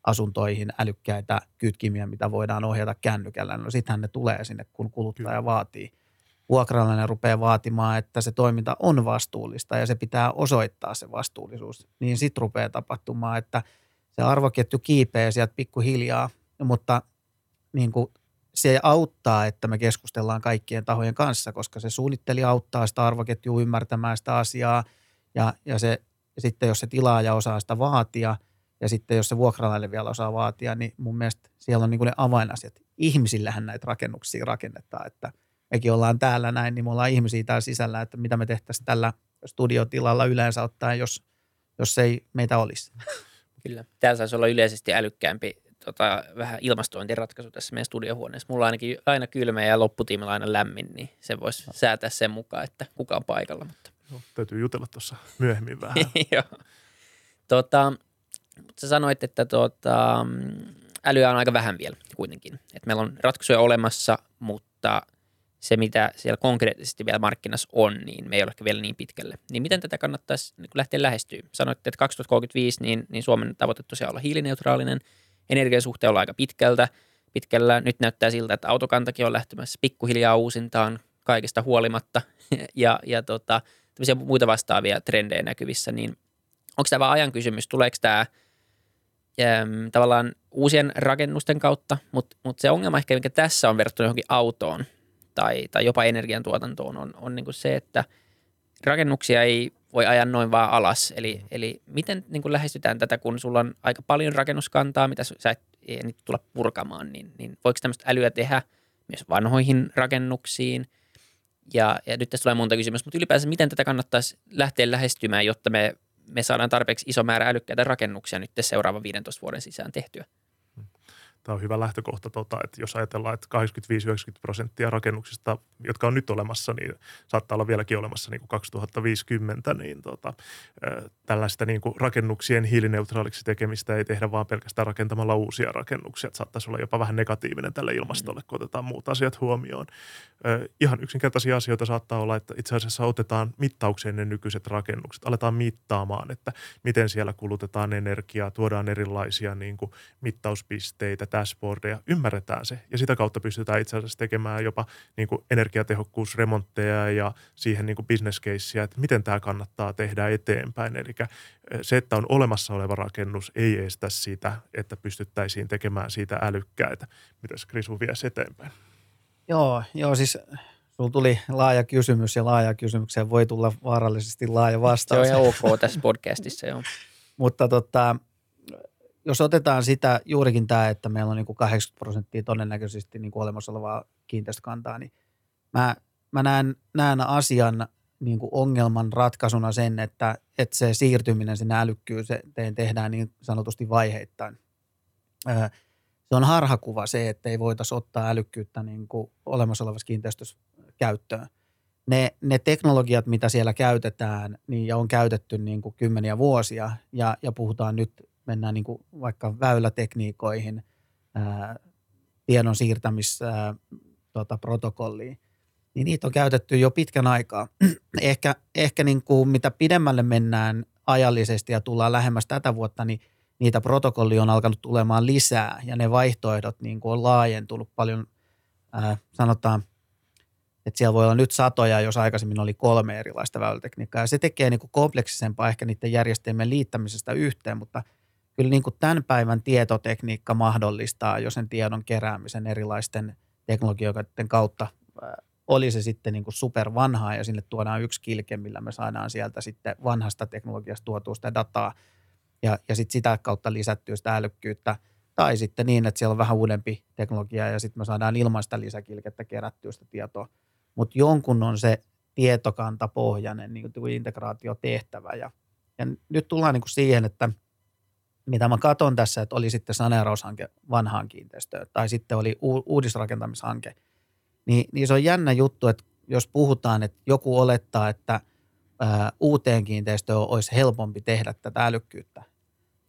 asuntoihin älykkäitä kytkimiä, mitä voidaan ohjata kännykällä. No sittenhän ne tulee sinne, kun kuluttaja Kyllä. vaatii – vuokralainen rupeaa vaatimaan, että se toiminta on vastuullista ja se pitää osoittaa se vastuullisuus, niin sitten rupeaa tapahtumaan, että se arvoketju kiipeää sieltä pikkuhiljaa, mutta niin kuin se auttaa, että me keskustellaan kaikkien tahojen kanssa, koska se suunnitteli auttaa sitä arvoketjua ymmärtämään sitä asiaa ja, ja se, ja sitten jos se tilaaja osaa sitä vaatia ja sitten jos se vuokralainen vielä osaa vaatia, niin mun mielestä siellä on niin kuin ne avainasiat. Ihmisillähän näitä rakennuksia rakennetaan, että – mekin ollaan täällä näin, niin me ollaan ihmisiä täällä sisällä, että mitä me tehtäisiin tällä studiotilalla yleensä ottaen, jos, jos ei meitä olisi. Kyllä. Täällä saisi olla yleisesti älykkäämpi tota, vähän ilmastointiratkaisu tässä meidän studiohuoneessa. Mulla on ainakin aina kylmä ja lopputiimilla aina lämmin, niin se voisi säätää sen mukaan, että kuka on paikalla. Mutta. Joo, täytyy jutella tuossa myöhemmin vähän. Joo. Tota, sä sanoit, että tota, älyä on aika vähän vielä kuitenkin. Et meillä on ratkaisuja olemassa, mutta – se, mitä siellä konkreettisesti vielä markkinassa on, niin me ei ole ehkä vielä niin pitkälle. Niin miten tätä kannattaisi niin lähteä lähestyä? Sanoitte, että 2035 niin, niin Suomen tavoite tosiaan olla hiilineutraalinen. Energian suhteen olla aika pitkältä. Pitkällä nyt näyttää siltä, että autokantakin on lähtemässä pikkuhiljaa uusintaan kaikista huolimatta. ja ja tota, muita vastaavia trendejä näkyvissä, niin onko tämä vain ajan kysymys? Tuleeko tämä äm, tavallaan uusien rakennusten kautta, mutta mut se ongelma ehkä, mikä tässä on verrattuna johonkin autoon, tai, tai jopa energiantuotantoon on, on niin kuin se, että rakennuksia ei voi ajaa noin vaan alas. Eli, eli miten niin kuin lähestytään tätä, kun sulla on aika paljon rakennuskantaa, mitä sä et nyt tulla purkamaan, niin, niin voiko tämmöistä älyä tehdä myös vanhoihin rakennuksiin? Ja, ja nyt tässä tulee monta kysymystä, mutta ylipäänsä miten tätä kannattaisi lähteä lähestymään, jotta me, me saadaan tarpeeksi iso määrä älykkäitä rakennuksia nyt seuraavan 15 vuoden sisään tehtyä? Tämä on hyvä lähtökohta, tota, että jos ajatellaan, että 85-90 prosenttia rakennuksista, jotka on nyt olemassa, niin saattaa olla vieläkin olemassa niin kuin 2050, niin tota, tällaista niin kuin rakennuksien hiilineutraaliksi tekemistä ei tehdä vaan pelkästään rakentamalla uusia rakennuksia. Että saattaisi olla jopa vähän negatiivinen tälle ilmastolle, kun otetaan muut asiat huomioon. Ihan yksinkertaisia asioita saattaa olla, että itse asiassa otetaan mittaukseen ne nykyiset rakennukset. Aletaan mittaamaan, että miten siellä kulutetaan energiaa, tuodaan erilaisia niin kuin mittauspisteitä, dashboardeja, ymmärretään se ja sitä kautta pystytään itse asiassa tekemään jopa niin kuin energiatehokkuusremontteja ja siihen niin kuin business caseja, että miten tämä kannattaa tehdä eteenpäin. Eli se, että on olemassa oleva rakennus, ei estä sitä, että pystyttäisiin tekemään siitä älykkäitä. Mitäs Krisu vie eteenpäin? Joo, joo siis Sulla tuli laaja kysymys ja laaja kysymykseen voi tulla vaarallisesti laaja vastaus. Se on ihan ok tässä podcastissa, joo. Mutta tota, jos otetaan sitä juurikin tämä, että meillä on niin kuin 80 prosenttia todennäköisesti niin kuin olemassa olevaa kiinteistökantaa, niin mä, mä näen, näen asian niin kuin ongelman ratkaisuna sen, että, että se siirtyminen sinne älykkyyteen tehdään niin sanotusti vaiheittain. Se on harhakuva se, että ei voitaisiin ottaa älykkyyttä niin kuin olemassa olevassa kiinteistössä käyttöön. Ne, ne teknologiat, mitä siellä käytetään niin, ja on käytetty niin kuin kymmeniä vuosia ja, ja puhutaan nyt mennään niin kuin vaikka väylätekniikoihin, ää, tiedon siirtämisprotokolliin, tota, niin niitä on käytetty jo pitkän aikaa. ehkä ehkä niin kuin mitä pidemmälle mennään ajallisesti ja tullaan lähemmäs tätä vuotta, niin niitä protokollia on alkanut tulemaan lisää ja ne vaihtoehdot niin kuin on laajentunut paljon, ää, sanotaan, että siellä voi olla nyt satoja, jos aikaisemmin oli kolme erilaista väylätekniikkaa. Ja se tekee niin kuin kompleksisempaa ehkä niiden järjestelmien liittämisestä yhteen, mutta kyllä niin kuin tämän päivän tietotekniikka mahdollistaa jo sen tiedon keräämisen erilaisten teknologioiden kautta oli se sitten niin kuin supervanhaa ja sinne tuodaan yksi kilke, millä me saadaan sieltä sitten vanhasta teknologiasta tuotua sitä dataa ja, ja sitten sitä kautta lisättyä sitä älykkyyttä. Tai sitten niin, että siellä on vähän uudempi teknologia ja sitten me saadaan ilman sitä lisäkilkettä kerättyä sitä tietoa. Mutta jonkun on se tietokantapohjainen niin kuin integraatiotehtävä. Ja, ja nyt tullaan niin kuin siihen, että mitä mä katson tässä, että oli sitten saneeraushanke vanhaan kiinteistöön tai sitten oli uudisrakentamishanke – niin, niin se on jännä juttu, että jos puhutaan, että joku olettaa, että ää, uuteen kiinteistöön olisi helpompi tehdä tätä älykkyyttä,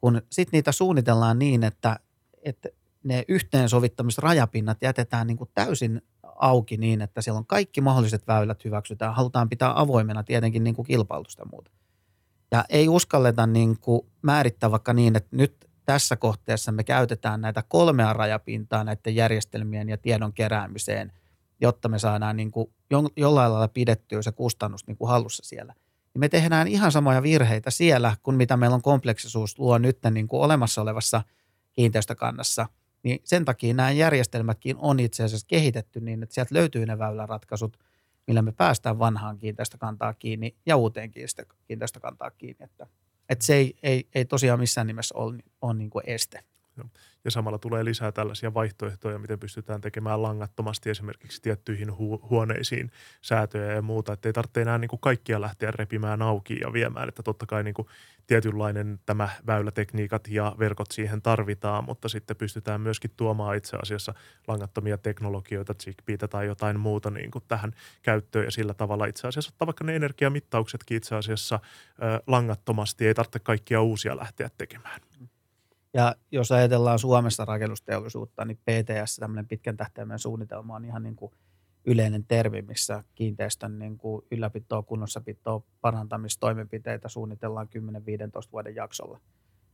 kun sitten niitä suunnitellaan niin, että, että ne yhteensovittamisrajapinnat jätetään niin kuin täysin auki niin, että siellä on kaikki mahdolliset väylät hyväksytään. Halutaan pitää avoimena tietenkin niin kuin kilpailutusta ja muuta. Ja ei uskalleta niin kuin määrittää vaikka niin, että nyt tässä kohteessa me käytetään näitä kolmea rajapintaa näiden järjestelmien ja tiedon keräämiseen – jotta me saadaan niin kuin jollain lailla pidettyä se kustannus niin kuin hallussa siellä. Niin me tehdään ihan samoja virheitä siellä, kuin mitä meillä on kompleksisuus luo nyt niin kuin olemassa olevassa kiinteistökannassa. Niin sen takia nämä järjestelmätkin on itse asiassa kehitetty niin, että sieltä löytyy ne väyläratkaisut, millä me päästään vanhaan kiinteistökantaa kiinni ja uuteen kiinteistökantaa kiinni. Että, että se ei, ei, ei tosiaan missään nimessä ole, ole niin kuin este. Ja samalla tulee lisää tällaisia vaihtoehtoja, miten pystytään tekemään langattomasti esimerkiksi tiettyihin hu- huoneisiin säätöjä ja muuta. Että ei tarvitse enää niin kuin kaikkia lähteä repimään auki ja viemään. Että totta kai niin kuin tietynlainen tämä väylätekniikat ja verkot siihen tarvitaan, mutta sitten pystytään myöskin tuomaan itse asiassa langattomia teknologioita, Zigbee tai jotain muuta niin kuin tähän käyttöön ja sillä tavalla itse asiassa ottaa vaikka ne energiamittauksetkin itse asiassa ö, langattomasti. Ei tarvitse kaikkia uusia lähteä tekemään. Ja jos ajatellaan Suomessa rakennusteollisuutta, niin PTS, tämmöinen pitkän tähtäimen suunnitelma on ihan niin kuin yleinen termi, missä kiinteistön niin kuin ylläpitoa, kunnossapitoa, parantamistoimenpiteitä suunnitellaan 10-15 vuoden jaksolla.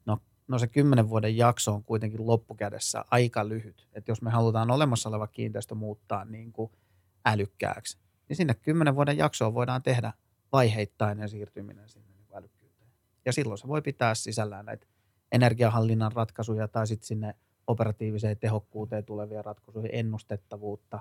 No, no se 10 vuoden jakso on kuitenkin loppukädessä aika lyhyt. Että jos me halutaan olemassa oleva kiinteistö muuttaa niin kuin älykkääksi, niin sinne 10 vuoden jaksoon voidaan tehdä vaiheittainen siirtyminen sinne niin älykkyyteen. Ja silloin se voi pitää sisällään näitä energiahallinnan ratkaisuja tai sitten sinne operatiiviseen tehokkuuteen tulevia ratkaisuja, ennustettavuutta,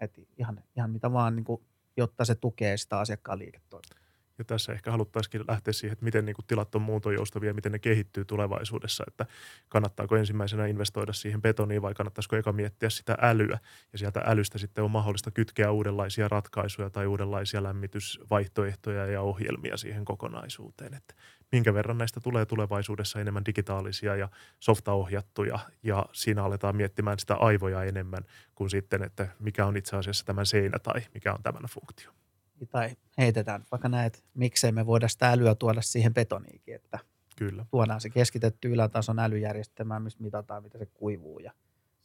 että ihan, ihan mitä vaan, niin kuin, jotta se tukee sitä asiakkaan liiketoimintaa. Ja tässä ehkä haluttaisiin lähteä siihen, että miten niin kuin tilat on muuntojoustavia, miten ne kehittyy tulevaisuudessa, että kannattaako ensimmäisenä investoida siihen betoniin vai kannattaisiko eka miettiä sitä älyä. Ja sieltä älystä sitten on mahdollista kytkeä uudenlaisia ratkaisuja tai uudenlaisia lämmitysvaihtoehtoja ja ohjelmia siihen kokonaisuuteen. Että minkä verran näistä tulee tulevaisuudessa enemmän digitaalisia ja softaohjattuja ja siinä aletaan miettimään sitä aivoja enemmän kuin sitten, että mikä on itse asiassa tämän seinä tai mikä on tämän funktio. Tai heitetään vaikka näet, miksei me voida sitä älyä tuoda siihen betoniinkin, että Kyllä. tuodaan se keskitetty ylätason älyjärjestelmä, missä mitataan, mitä se kuivuu ja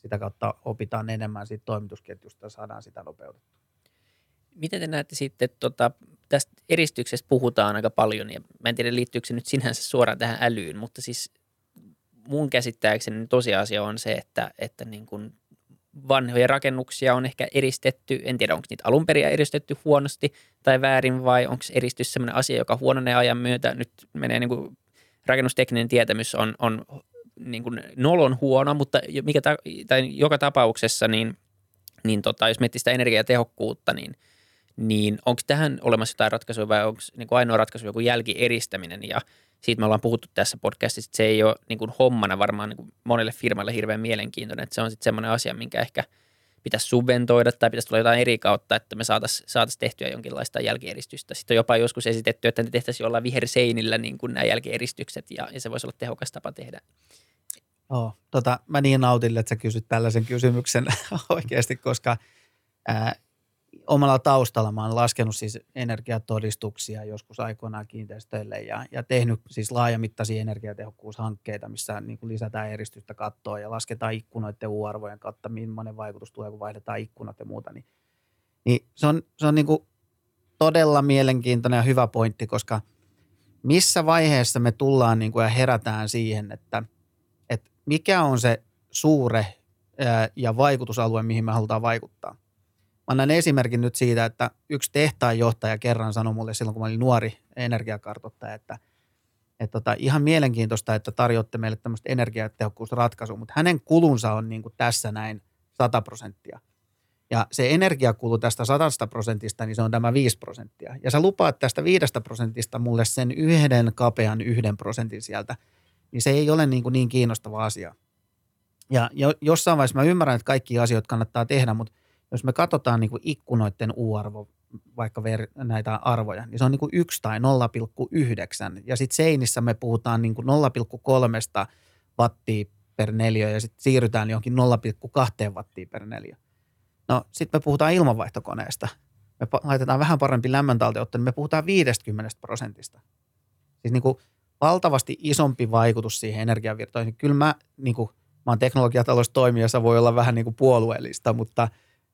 sitä kautta opitaan enemmän siitä toimitusketjusta ja saadaan sitä nopeutettua. Miten te näette sitten, että tota, tästä eristyksestä puhutaan aika paljon ja mä en tiedä liittyykö se nyt sinänsä suoraan tähän älyyn, mutta siis mun käsittääkseni tosiasia on se, että, että niin kuin vanhoja rakennuksia on ehkä eristetty, en tiedä onko niitä alun perin eristetty huonosti tai väärin vai onko eristys sellainen asia, joka huononee ajan myötä, nyt menee niin kuin rakennustekninen tietämys on, on niin kuin nolon huono, mutta mikä ta, tai joka tapauksessa niin, niin tota, jos miettii sitä energiatehokkuutta, niin – niin onko tähän olemassa jotain ratkaisua vai onko niin ainoa ratkaisu joku jälkieristäminen ja siitä me ollaan puhuttu tässä podcastissa, että se ei ole niin kuin hommana varmaan niin kuin monelle firmalle hirveän mielenkiintoinen, että se on sitten semmoinen asia, minkä ehkä pitäisi subventoida tai pitäisi tulla jotain eri kautta, että me saataisiin saatais tehtyä jonkinlaista jälkieristystä. Sitten on jopa joskus esitetty, että ne tehtäisiin jollain viherseinillä niin kuin nämä jälkieristykset ja, ja se voisi olla tehokas tapa tehdä. Oh, tota, mä niin nautin, että sä kysyt tällaisen kysymyksen oikeasti, koska ää, omalla taustalla mä oon laskenut siis energiatodistuksia joskus aikoinaan kiinteistöille ja, ja tehnyt siis laajamittaisia energiatehokkuushankkeita, missä niin kuin lisätään eristystä kattoa ja lasketaan ikkunoiden U-arvojen kautta, millainen vaikutus tulee, kun vaihdetaan ikkunat ja muuta. Niin, niin se on, se on niin kuin todella mielenkiintoinen ja hyvä pointti, koska missä vaiheessa me tullaan niin kuin ja herätään siihen, että, että mikä on se suure ja vaikutusalue, mihin me halutaan vaikuttaa. Annan esimerkin nyt siitä, että yksi tehtaanjohtaja kerran sanoi mulle silloin, kun mä olin nuori energiakartoittaja, että, että tota, ihan mielenkiintoista, että tarjoatte meille tämmöistä energiatehokkuusratkaisua, mutta hänen kulunsa on niin kuin tässä näin 100 prosenttia – ja se energiakulu tästä 100 prosentista, niin se on tämä 5 prosenttia. Ja sä lupaat tästä 5 prosentista mulle sen yhden kapean yhden prosentin sieltä, niin se ei ole niin, kuin niin kiinnostava asia. Ja jossain vaiheessa mä ymmärrän, että kaikki asiat kannattaa tehdä, mutta jos me katsotaan niin kuin ikkunoiden U-arvo, vaikka ver- näitä arvoja, niin se on niin kuin 1 tai 0,9. Ja sitten seinissä me puhutaan niin kuin 0,3 wattia per neliö ja sitten siirrytään johonkin 0,2 wattia per neliö. No sitten me puhutaan ilmanvaihtokoneesta. Me laitetaan vähän parempi lämmöntalteotto, niin me puhutaan 50 prosentista. Siis niin kuin valtavasti isompi vaikutus siihen energiavirtoihin. Kyllä mä, niin kuin, mä oon teknologiataloustoimijassa, voi olla vähän niin kuin puolueellista, mutta,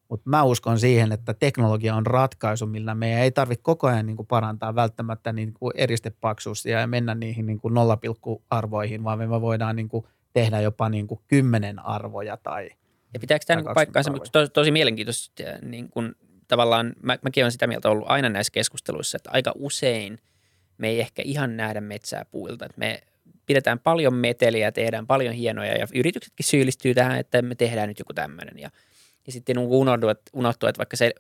mutta mä uskon siihen, että teknologia on ratkaisu, millä meidän ei tarvitse koko ajan niin kuin parantaa välttämättä niin kuin eristepaksuuksia ja mennä niihin niin kuin nollapilkkuarvoihin, vaan me voidaan niin kuin tehdä jopa niin kuin kymmenen arvoja tai – ja pitääkö tämä niin paikkaansa, tosi, tosi mielenkiintoista, niin kun, tavallaan mä, mäkin olen sitä mieltä ollut aina näissä keskusteluissa, että aika usein me ei ehkä ihan nähdä metsää puilta, että me pidetään paljon meteliä, tehdään paljon hienoja ja yrityksetkin syyllistyy tähän, että me tehdään nyt joku tämmöinen ja ja sitten unohtuu, että, unohtuu, että vaikka se,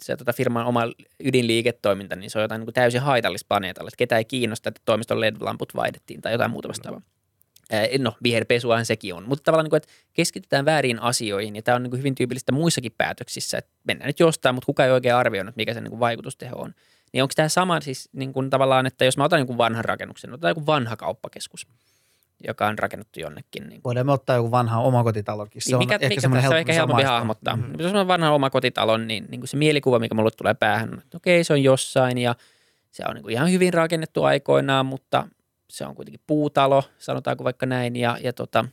se tota firman oma ydinliiketoiminta, niin se on jotain niin täysin haitallista planeetalle. Että ketä ei kiinnosta, että toimiston LED-lamput vaihdettiin tai jotain muuta vastaavaa no viherpesuahan sekin on, mutta tavallaan niin kuin, että keskitytään väärin asioihin ja tämä on niin kuin hyvin tyypillistä muissakin päätöksissä, että mennään nyt jostain, mutta kukaan ei oikein arvioinut, mikä se niin vaikutusteho on. Niin onko tämä sama siis niin kuin tavallaan, että jos mä otan jonkun vanhan rakennuksen, otan joku vanha kauppakeskus, joka on rakennettu jonnekin. Niin Voidaan me ottaa joku vanha omakotitalokin. Se niin, mikä, on ehkä, mikä se on ehkä helpompi hahmottaa. Mm-hmm. Jos on vanha omakotitalon, niin, niin kuin se mielikuva, mikä mulle tulee päähän, että okei, se on jossain ja se on niin kuin ihan hyvin rakennettu aikoinaan, mutta se on kuitenkin puutalo, sanotaanko vaikka näin, ja, ja tota,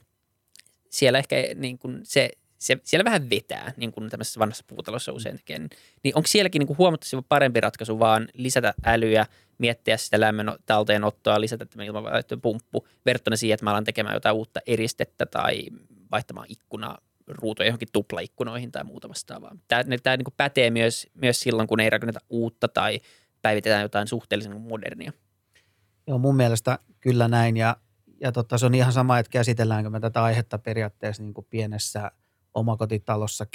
siellä ehkä niin kuin se, se, siellä vähän vetää, niin kuin tämmöisessä vanhassa puutalossa usein tekee. Niin, niin onko sielläkin niin kuin huomattavasti parempi ratkaisu vaan lisätä älyä, miettiä sitä lämmön talteenottoa, lisätä tämä pumppu, verrattuna siihen, että mä alan tekemään jotain uutta eristettä tai vaihtamaan ikkuna ruutoja johonkin tuplaikkunoihin tai muuta vastaavaa. Tämä, tämä niin kuin pätee myös, myös silloin, kun ei rakenneta uutta tai päivitetään jotain suhteellisen modernia. Joo, mun mielestä kyllä näin ja, ja totta, se on ihan sama, että käsitelläänkö me tätä aihetta periaatteessa niin kuin pienessä omakotitalossa,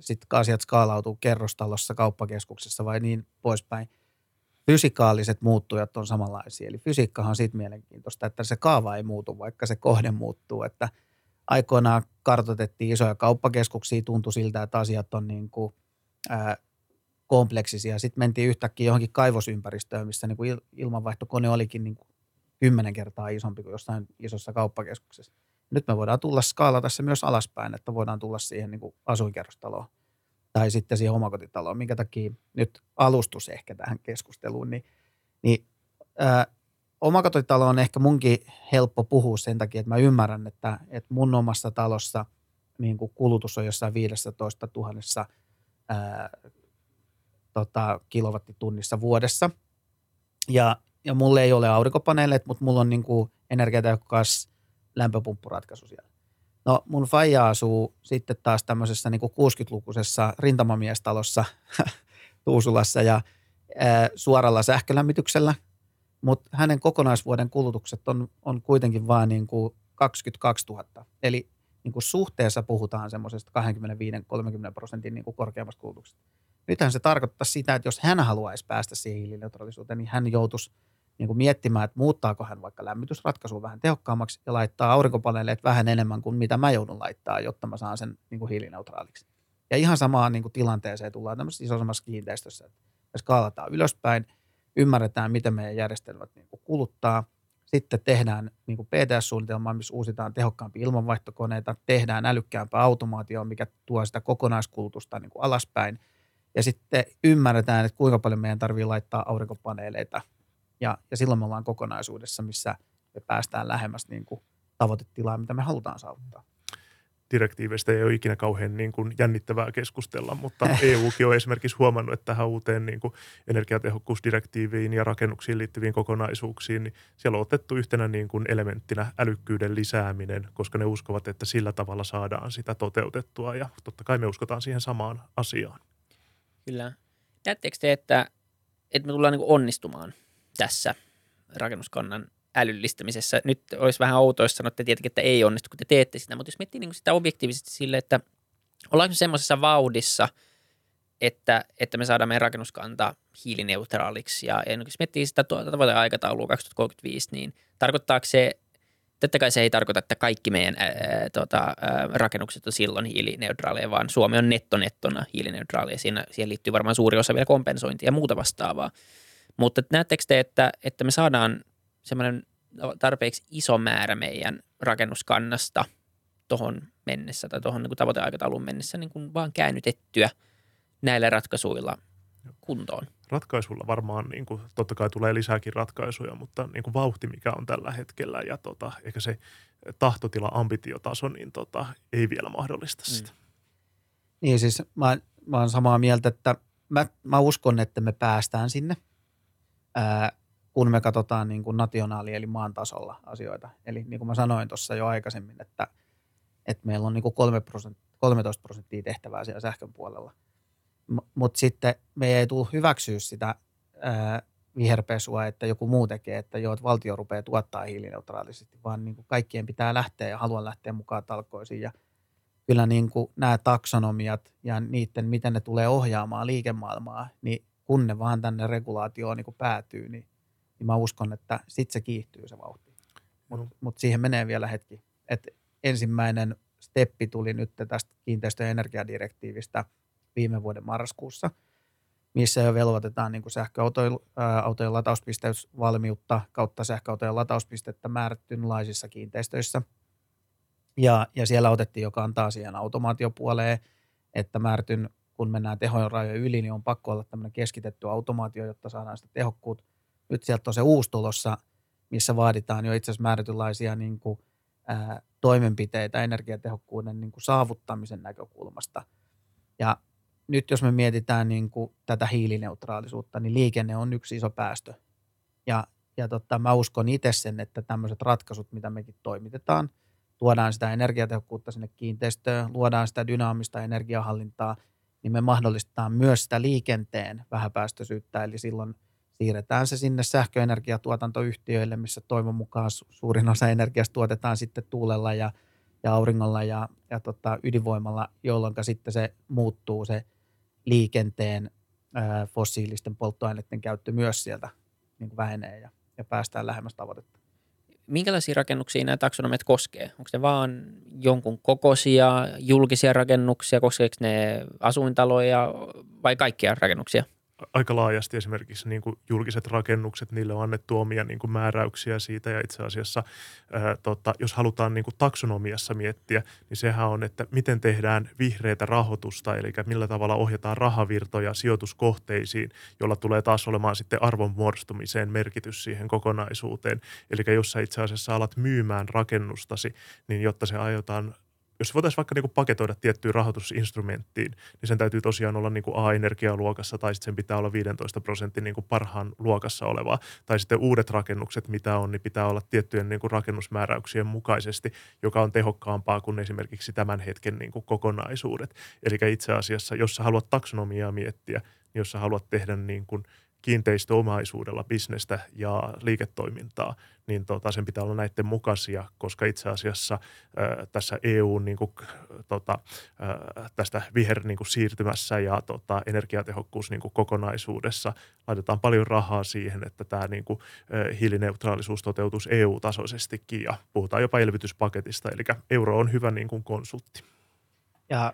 sitten asiat skaalautuu kerrostalossa, kauppakeskuksessa vai niin poispäin. Fysikaaliset muuttujat on samanlaisia, eli fysiikkahan on siitä mielenkiintoista, että se kaava ei muutu, vaikka se kohde muuttuu, että aikoinaan kartoitettiin isoja kauppakeskuksia, tuntui siltä, että asiat on niin kuin, ää, kompleksisia. Sitten mentiin yhtäkkiä johonkin kaivosympäristöön, missä niin kuin ilmanvaihtokone olikin niin kuin kymmenen kertaa isompi kuin jossain isossa kauppakeskuksessa. Nyt me voidaan tulla skaala tässä myös alaspäin, että voidaan tulla siihen niin kuin asuinkerrostaloon tai sitten siihen omakotitaloon, minkä takia nyt alustus ehkä tähän keskusteluun, niin, niin ää, omakotitalo on ehkä munkin helppo puhua sen takia, että mä ymmärrän, että, että mun omassa talossa niin kuin kulutus on jossain 15 000 ää, tota, kilowattitunnissa vuodessa. Ja, ja mulle ei ole aurinkopaneeleita, mutta mulla on niin kuin lämpöpumppuratkaisu siellä. No mun faija asuu sitten taas tämmöisessä niin kuin 60-lukuisessa rintamamiestalossa Tuusulassa ja ää, suoralla sähkölämmityksellä, mutta hänen kokonaisvuoden kulutukset on, on kuitenkin vain niin kuin 22 000. Eli niin kuin suhteessa puhutaan semmoisesta 25-30 prosentin niin korkeammasta kulutuksesta. Nythän se tarkoittaa sitä, että jos hän haluaisi päästä siihen hiilineutraalisuuteen, niin hän joutuisi niin kuin miettimään, että muuttaako hän vaikka lämmitysratkaisua vähän tehokkaammaksi ja laittaa aurinkopaneeleet vähän enemmän kuin mitä mä joudun laittaa, jotta mä saan sen niin kuin hiilineutraaliksi. Ja ihan samaan niin kuin tilanteeseen tullaan tämmöisessä isommassa kiinteistössä, että skaalataan ylöspäin, ymmärretään, miten meidän järjestelmät niin kuin kuluttaa, sitten tehdään niin kuin PTS-suunnitelmaa, missä uusitaan tehokkaampia ilmanvaihtokoneita, tehdään älykkäämpää automaatioa, mikä tuo sitä kokonaiskulutusta niin kuin alaspäin – ja sitten ymmärretään, että kuinka paljon meidän tarvii laittaa aurinkopaneeleita. Ja, ja silloin me ollaan kokonaisuudessa, missä me päästään lähemmäs niin kuin tavoitetilaa, mitä me halutaan saavuttaa. direktiiveistä ei ole ikinä kauhean niin kuin jännittävää keskustella, mutta EUkin on esimerkiksi huomannut, että tähän uuteen niin kuin energiatehokkuusdirektiiviin ja rakennuksiin liittyviin kokonaisuuksiin, niin siellä on otettu yhtenä niin kuin elementtinä älykkyyden lisääminen, koska ne uskovat, että sillä tavalla saadaan sitä toteutettua ja totta kai me uskotaan siihen samaan asiaan. Kyllä. Näettekö te, että, että me tullaan niin onnistumaan tässä rakennuskannan älyllistämisessä. Nyt olisi vähän outoa, jos sanotte tietenkin, että ei onnistu, kun te teette sitä, mutta jos miettii niin sitä objektiivisesti sille, että ollaanko semmoisessa vauhdissa, että, että me saadaan meidän rakennuskanta hiilineutraaliksi. Ja, ja jos miettii sitä tavoiteaikataulua 2035, niin tarkoittaako se, totta kai se ei tarkoita, että kaikki meidän ää, tota, ää, rakennukset on silloin hiilineutraaleja, vaan Suomi on nettonettona hiilineutraali ja siinä, siihen liittyy varmaan suuri osa vielä kompensointia ja muuta vastaavaa. Mutta näettekö te, että, että me saadaan semmoinen tarpeeksi iso määrä meidän rakennuskannasta tuohon mennessä tai tuohon niin tavoiteaikataulun mennessä niin kuin vaan käännytettyä näillä ratkaisuilla kuntoon. Ratkaisulla varmaan niin kuin, totta kai tulee lisääkin ratkaisuja, mutta niin kuin vauhti, mikä on tällä hetkellä ja tota, ehkä se tahtotila, ambitiotaso, niin tota, ei vielä mahdollista sitä. Mm. Niin siis mä, mä oon samaa mieltä, että mä, mä uskon, että me päästään sinne. Ää, kun me katsotaan niin kuin nationaali- eli maan tasolla asioita. Eli niin kuin mä sanoin tuossa jo aikaisemmin, että, että meillä on niin kuin 3 prosent, 13 prosenttia tehtävää siellä sähkön puolella. M- Mutta sitten me ei tule hyväksyä sitä ää, viherpesua, että joku muu tekee, että joo, että valtio rupeaa tuottaa hiilineutraalisesti, vaan niin kuin kaikkien pitää lähteä ja haluan lähteä mukaan talkoisiin. Ja kyllä niin kuin nämä taksonomiat ja niiden, miten ne tulee ohjaamaan liikemaailmaa, niin kun ne vaan tänne regulaatioon niin päätyy, niin niin mä uskon, että sitten se kiihtyy se vauhti. Mutta mut siihen menee vielä hetki. Et ensimmäinen steppi tuli nyt tästä kiinteistö- ja energiadirektiivistä viime vuoden marraskuussa, missä jo velvoitetaan niin sähköautojen latauspisteysvalmiutta kautta sähköautojen latauspistettä määrättynlaisissa kiinteistöissä. Ja, ja siellä otettiin jo kantaa siihen automaatiopuoleen, että määrätyn, kun mennään tehojen rajojen yli, niin on pakko olla tämmöinen keskitetty automaatio, jotta saadaan sitä tehokkuutta nyt sieltä on se uusi tulossa, missä vaaditaan jo itse asiassa määrätynlaisia niin kuin, ää, toimenpiteitä energiatehokkuuden niin kuin saavuttamisen näkökulmasta. Ja nyt jos me mietitään niin kuin tätä hiilineutraalisuutta, niin liikenne on yksi iso päästö. Ja, ja totta, mä uskon itse sen, että tämmöiset ratkaisut, mitä mekin toimitetaan, tuodaan sitä energiatehokkuutta sinne kiinteistöön, luodaan sitä dynaamista energiahallintaa, niin me mahdollistetaan myös sitä liikenteen vähäpäästöisyyttä, eli silloin – siirretään se sinne sähköenergiatuotantoyhtiöille, missä toivon mukaan suurin osa energiasta tuotetaan sitten tuulella ja, ja auringolla ja, ja tota, ydinvoimalla, jolloin sitten se muuttuu se liikenteen ää, fossiilisten polttoaineiden käyttö myös sieltä niin kuin vähenee ja, ja päästään lähemmäs tavoitetta. Minkälaisia rakennuksia nämä taksonomiat koskee? Onko ne vaan jonkun kokoisia julkisia rakennuksia, koskeeko ne asuintaloja vai kaikkia rakennuksia? Aika laajasti esimerkiksi niin kuin julkiset rakennukset, niille on annettu omia niin kuin määräyksiä siitä ja itse asiassa ää, tota, jos halutaan niin kuin taksonomiassa miettiä, niin sehän on, että miten tehdään vihreitä rahoitusta, eli millä tavalla ohjataan rahavirtoja sijoituskohteisiin, jolla tulee taas olemaan sitten arvon muodostumiseen merkitys siihen kokonaisuuteen. Eli jos sä itse asiassa alat myymään rakennustasi, niin jotta se aiotaan jos voitaisiin vaikka niin kuin paketoida tiettyyn rahoitusinstrumenttiin, niin sen täytyy tosiaan olla niin kuin A-energialuokassa tai sitten sen pitää olla 15 prosentin niin kuin parhaan luokassa olevaa. Tai sitten uudet rakennukset, mitä on, niin pitää olla tiettyjen niin kuin rakennusmääräyksien mukaisesti, joka on tehokkaampaa kuin esimerkiksi tämän hetken niin kuin kokonaisuudet. Eli itse asiassa, jos sä haluat taksonomiaa miettiä, niin jos sä haluat tehdä niin kuin – kiinteistöomaisuudella bisnestä ja liiketoimintaa, niin tota, sen pitää olla näiden mukaisia, koska itse asiassa ää, tässä EU niin kuin, tota, tästä viher niin kuin, siirtymässä ja tota, energiatehokkuus niin kuin, kokonaisuudessa laitetaan paljon rahaa siihen, että tämä niin kuin, ää, hiilineutraalisuus toteutus EU-tasoisestikin ja puhutaan jopa elvytyspaketista, eli euro on hyvä niin kuin, konsultti. Ja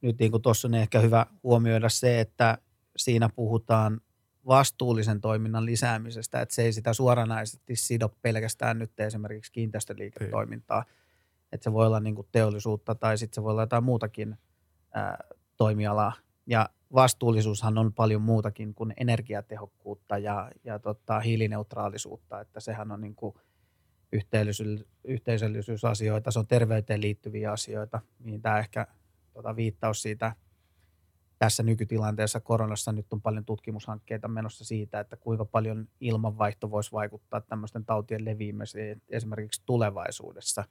nyt niin tuossa on ehkä hyvä huomioida se, että siinä puhutaan vastuullisen toiminnan lisäämisestä, että se ei sitä suoranaisesti sido pelkästään nyt esimerkiksi kiinteistöliiketoimintaa, että se voi olla niin kuin teollisuutta tai sitten se voi olla jotain muutakin ää, toimialaa. Ja vastuullisuushan on paljon muutakin kuin energiatehokkuutta ja, ja tota, hiilineutraalisuutta, että sehän on niin kuin yhteisöllisyysasioita, se on terveyteen liittyviä asioita, mihin tämä ehkä tota, viittaus siitä tässä nykytilanteessa koronassa nyt on paljon tutkimushankkeita menossa siitä, että kuinka paljon ilmanvaihto voisi vaikuttaa tämmöisten tautien leviämiseen esimerkiksi tulevaisuudessa.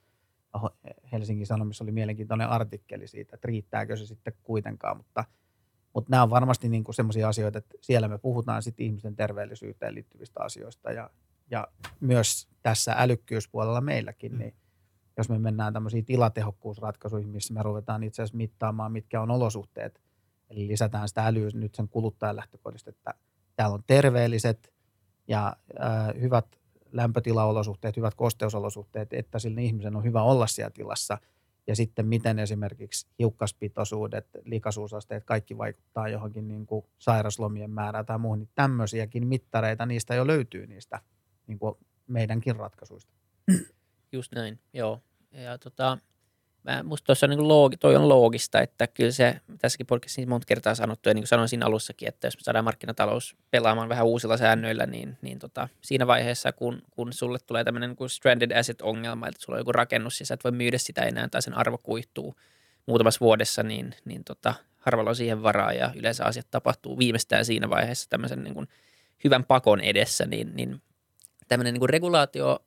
Helsingin Sanomissa oli mielenkiintoinen artikkeli siitä, että riittääkö se sitten kuitenkaan, mutta, mutta nämä on varmasti niin sellaisia asioita, että siellä me puhutaan sitten ihmisten terveellisyyteen liittyvistä asioista ja, ja myös tässä älykkyyspuolella meilläkin, mm. niin jos me mennään tämmöisiin tilatehokkuusratkaisuihin, missä me ruvetaan itse asiassa mittaamaan, mitkä on olosuhteet – Eli lisätään sitä älyä nyt sen kuluttajan lähtökohdista, että täällä on terveelliset ja äh, hyvät lämpötilaolosuhteet, hyvät kosteusolosuhteet, että sillä ihmisen on hyvä olla siellä tilassa. Ja sitten miten esimerkiksi hiukkaspitoisuudet, likaisuusasteet, kaikki vaikuttaa johonkin niin kuin sairaslomien määrään tai muuhun. Niin tämmöisiäkin mittareita, niistä jo löytyy niistä niin kuin meidänkin ratkaisuista. Just näin, joo. Ja tota, mä, musta tuossa on niin loogi, toi on loogista, että kyllä se, tässäkin podcastissa niin monta kertaa sanottu, ja niin kuin sanoin siinä alussakin, että jos me saadaan markkinatalous pelaamaan vähän uusilla säännöillä, niin, niin tota, siinä vaiheessa, kun, kun sulle tulee tämmöinen niin stranded asset-ongelma, että sulla on joku rakennus ja sä et voi myydä sitä enää tai sen arvo kuihtuu muutamassa vuodessa, niin, niin tota, harvalla on siihen varaa ja yleensä asiat tapahtuu viimeistään siinä vaiheessa tämmöisen niin kuin hyvän pakon edessä, niin, niin tämmöinen niin kuin regulaatio,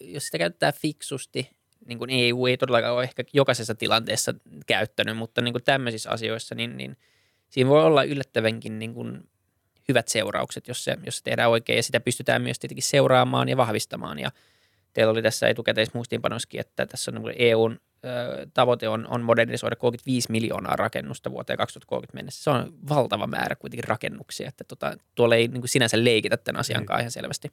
jos sitä käyttää fiksusti, niin kuin EU ei todellakaan ole ehkä jokaisessa tilanteessa käyttänyt, mutta niin kuin tämmöisissä asioissa, niin, niin siinä voi olla yllättävänkin niin kuin hyvät seuraukset, jos se, jos se tehdään oikein ja sitä pystytään myös tietenkin seuraamaan ja vahvistamaan. Ja teillä oli tässä etukäteismuistiinpanoskin, että tässä on niin EUn ö, tavoite on, on modernisoida 35 miljoonaa rakennusta vuoteen 2030 mennessä. Se on valtava määrä kuitenkin rakennuksia, että tota, tuolla ei niin sinänsä leikitä tämän asian kanssa ihan selvästi.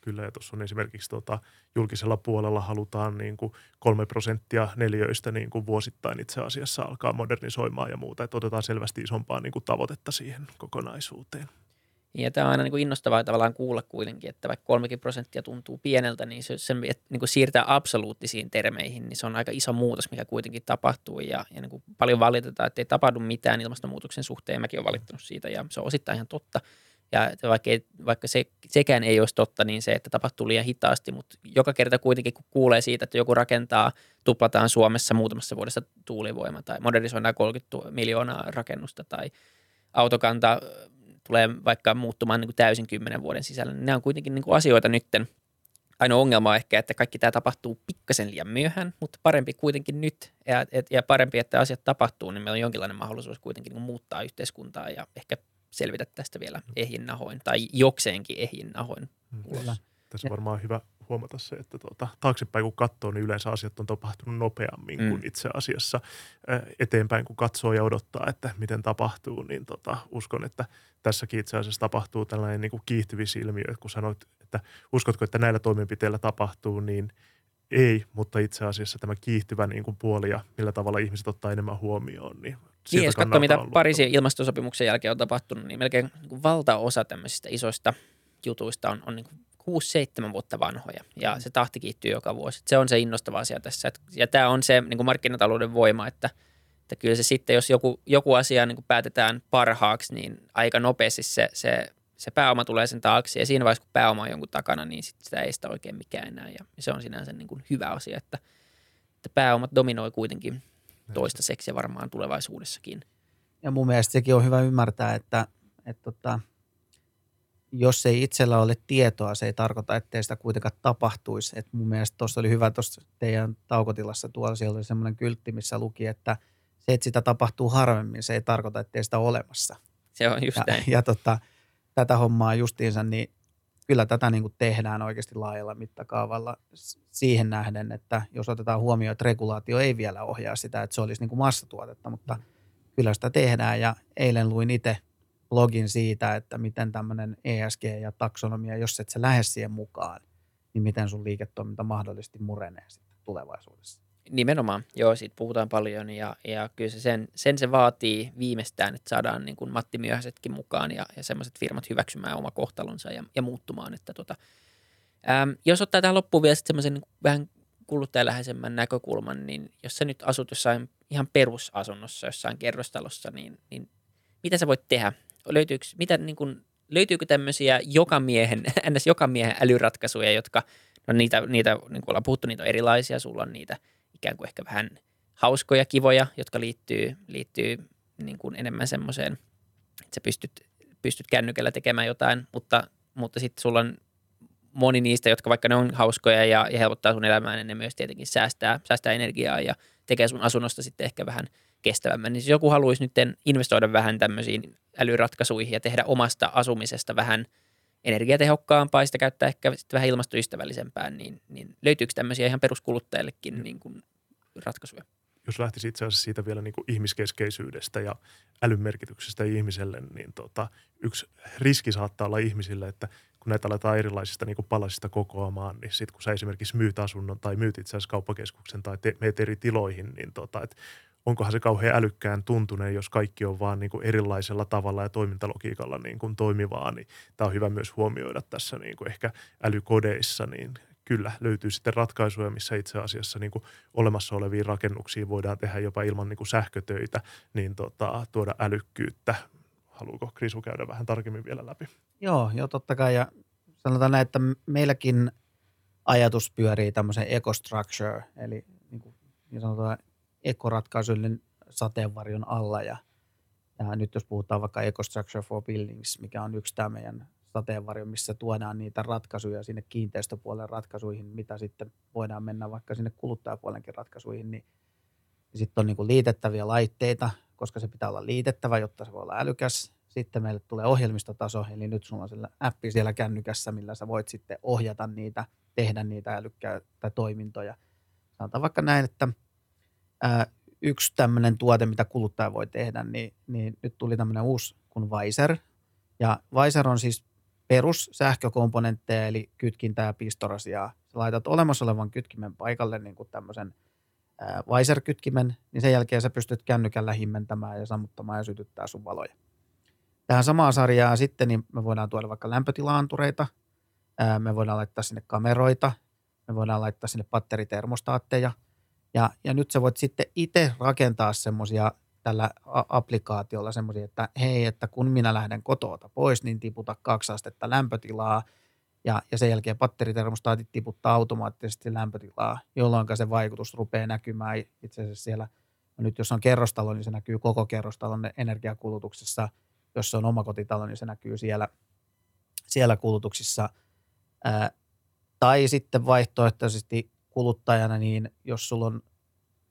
Kyllä, ja tuossa on esimerkiksi tota, julkisella puolella halutaan niin kuin kolme prosenttia neliöistä niin kuin vuosittain itse asiassa alkaa modernisoimaan ja muuta, että otetaan selvästi isompaa niin kuin tavoitetta siihen kokonaisuuteen. Ja tämä on aina niin kuin innostavaa tavallaan kuulla kuitenkin, että vaikka kolmekin prosenttia tuntuu pieneltä, niin se, sen niin kuin siirtää absoluuttisiin termeihin, niin se on aika iso muutos, mikä kuitenkin tapahtuu. Ja, ja niin kuin paljon valitetaan, että ei tapahdu mitään ilmastonmuutoksen suhteen. Mäkin olen valittanut siitä ja se on osittain ihan totta. Ja vaikka, vaikka se, sekään ei olisi totta, niin se, että tapahtuu liian hitaasti, mutta joka kerta kuitenkin kun kuulee siitä, että joku rakentaa, tuplataan Suomessa muutamassa vuodessa tuulivoima tai modernisoidaan 30 miljoonaa rakennusta tai autokanta tulee vaikka muuttumaan niin kuin täysin kymmenen vuoden sisällä, niin nämä on kuitenkin niin kuin asioita nytten. Ainoa ongelma on ehkä, että kaikki tämä tapahtuu pikkasen liian myöhään, mutta parempi kuitenkin nyt ja, et, ja parempi, että asiat tapahtuu, niin meillä on jonkinlainen mahdollisuus kuitenkin niin muuttaa yhteiskuntaa ja ehkä selvitä tästä vielä ehjin nahoin tai jokseenkin ehjin nahoin mm. ulos. Tässä on varmaan hyvä huomata se, että tuota, taaksepäin kun katsoo, niin yleensä asiat on tapahtunut nopeammin mm. kuin itse asiassa eteenpäin, kun katsoo ja odottaa, että miten tapahtuu, niin tota, uskon, että tässäkin itse asiassa tapahtuu tällainen niin kuin kiihtyvissä ilmiö, kun sanoit, että uskotko, että näillä toimenpiteillä tapahtuu, niin ei, mutta itse asiassa tämä kiihtyvä niin kuin puoli ja millä tavalla ihmiset ottaa enemmän huomioon, niin niin, jos katsoo, mitä Pariisin ilmastosopimuksen jälkeen on tapahtunut, niin melkein niin valtaosa tämmöisistä isoista jutuista on, on niin kuin 6-7 vuotta vanhoja ja se tahti kiittyy joka vuosi. Se on se innostava asia tässä. Ja tämä on se niin kuin markkinatalouden voima, että, että kyllä se sitten, jos joku, joku asia niin kuin päätetään parhaaksi, niin aika nopeasti se, se, se pääoma tulee sen taakse. Ja siinä vaiheessa, kun pääoma on jonkun takana, niin sit sitä ei sitä oikein mikään enää. Ja se on sinänsä niin kuin hyvä asia, että, että pääomat dominoi kuitenkin toistaiseksi ja varmaan tulevaisuudessakin. Ja mun mielestä sekin on hyvä ymmärtää, että, että tota, jos ei itsellä ole tietoa, se ei tarkoita, ettei sitä kuitenkaan tapahtuisi. Et mun mielestä tuossa oli hyvä tuossa teidän taukotilassa tuolla, siellä oli semmoinen kyltti, missä luki, että se, että sitä tapahtuu harvemmin, se ei tarkoita, ettei sitä ole olemassa. Se on just ja, näin. Ja tota, tätä hommaa justiinsa, niin kyllä tätä niin kuin tehdään oikeasti laajalla mittakaavalla siihen nähden, että jos otetaan huomioon, että regulaatio ei vielä ohjaa sitä, että se olisi niin kuin massatuotetta, mutta kyllä sitä tehdään ja eilen luin itse blogin siitä, että miten tämmöinen ESG ja taksonomia, jos et sä lähde siihen mukaan, niin miten sun liiketoiminta mahdollisesti murenee sitten tulevaisuudessa. Nimenomaan, joo, siitä puhutaan paljon ja, ja kyllä se sen, sen se vaatii viimeistään, että saadaan niin kuin Matti Myöhäsetkin mukaan ja, ja semmoiset firmat hyväksymään oma kohtalonsa ja, ja muuttumaan. Että tota, äm, jos ottaa tähän loppuun vielä semmoisen niin vähän kuluttajaläheisemmän näkökulman, niin jos sä nyt asut jossain ihan perusasunnossa, jossain kerrostalossa, niin, niin mitä sä voit tehdä? Löytyykö, mitä, niin kuin, löytyykö tämmöisiä joka miehen, ns. joka miehen älyratkaisuja, jotka – No niitä, niitä niin kuin ollaan puhuttu, niitä on erilaisia. Sulla on niitä ikään kuin ehkä vähän hauskoja, kivoja, jotka liittyy, liittyy niin kuin enemmän semmoiseen, että sä pystyt, pystyt kännykällä tekemään jotain, mutta, mutta sitten sulla on moni niistä, jotka vaikka ne on hauskoja ja, ja helpottaa sun elämää, niin ne myös tietenkin säästää, säästää energiaa ja tekee sun asunnosta sitten ehkä vähän kestävämmän. Niin jos joku haluaisi nyt investoida vähän tämmöisiin älyratkaisuihin ja tehdä omasta asumisesta vähän energiatehokkaampaa, sitä käyttää ehkä sitten vähän ilmastoystävällisempään, niin, niin löytyykö tämmöisiä ihan peruskuluttajillekin mm. niin kuin ratkaisuja? Jos lähtisi itse asiassa siitä vielä niin kuin ihmiskeskeisyydestä ja älyn merkityksestä ihmiselle, niin tota, yksi riski saattaa olla ihmisille, että kun näitä aletaan erilaisista niin kuin palasista kokoamaan, niin sitten kun sä esimerkiksi myyt asunnon tai myyt itse asiassa kauppakeskuksen tai te, meet eri tiloihin, niin tota, et onkohan se kauhean älykkään tuntuneen, jos kaikki on vaan niin kuin erilaisella tavalla ja toimintalogiikalla niin kuin toimivaa, niin tämä on hyvä myös huomioida tässä niin kuin ehkä älykodeissa, niin kyllä löytyy sitten ratkaisuja, missä itse asiassa niin kuin olemassa oleviin rakennuksiin voidaan tehdä jopa ilman niin kuin sähkötöitä, niin tota, tuoda älykkyyttä. Haluuko Krisu käydä vähän tarkemmin vielä läpi? Joo, joo totta kai. Ja sanotaan näin, että meilläkin ajatus pyörii tämmöisen ecostructure, eli niin, kuin, niin sanotaan ekoratkaisuillinen sateenvarjon alla. Ja, ja nyt jos puhutaan vaikka EcoStructure for Buildings, mikä on yksi tämä meidän sateenvarjo, missä tuodaan niitä ratkaisuja sinne kiinteistöpuolen ratkaisuihin, mitä sitten voidaan mennä vaikka sinne kuluttajapuolenkin ratkaisuihin, niin sitten on niin liitettäviä laitteita, koska se pitää olla liitettävä, jotta se voi olla älykäs. Sitten meille tulee ohjelmistotaso, eli nyt sulla on sillä appi siellä kännykässä, millä sä voit sitten ohjata niitä, tehdä niitä älykkäitä toimintoja. Sanotaan vaikka näin, että ää, yksi tämmöinen tuote, mitä kuluttaja voi tehdä, niin, niin nyt tuli tämmöinen uusi kuin Viser. Ja Viser on siis perus sähkökomponentteja, eli kytkintä ja pistorasiaa. Sä laitat olemassa olevan kytkimen paikalle niin kuin tämmöisen Viser-kytkimen, niin sen jälkeen sä pystyt kännykällä himmentämään ja sammuttamaan ja sytyttää sun valoja. Tähän samaan sarjaan sitten niin me voidaan tuoda vaikka lämpötilaantureita, me voidaan laittaa sinne kameroita, me voidaan laittaa sinne batteritermostaatteja – ja, ja nyt sä voit sitten itse rakentaa semmoisia tällä applikaatiolla semmoisia, että hei, että kun minä lähden kotoota pois, niin tiputa kaksi astetta lämpötilaa ja, ja sen jälkeen batteritermostaatit tiputtaa automaattisesti lämpötilaa, jolloin se vaikutus rupeaa näkymään itse asiassa siellä. No nyt jos on kerrostalo, niin se näkyy koko kerrostalon energiakulutuksessa. Jos se on omakotitalo, niin se näkyy siellä, siellä kulutuksissa. Ää, tai sitten vaihtoehtoisesti kuluttajana, niin jos sulla on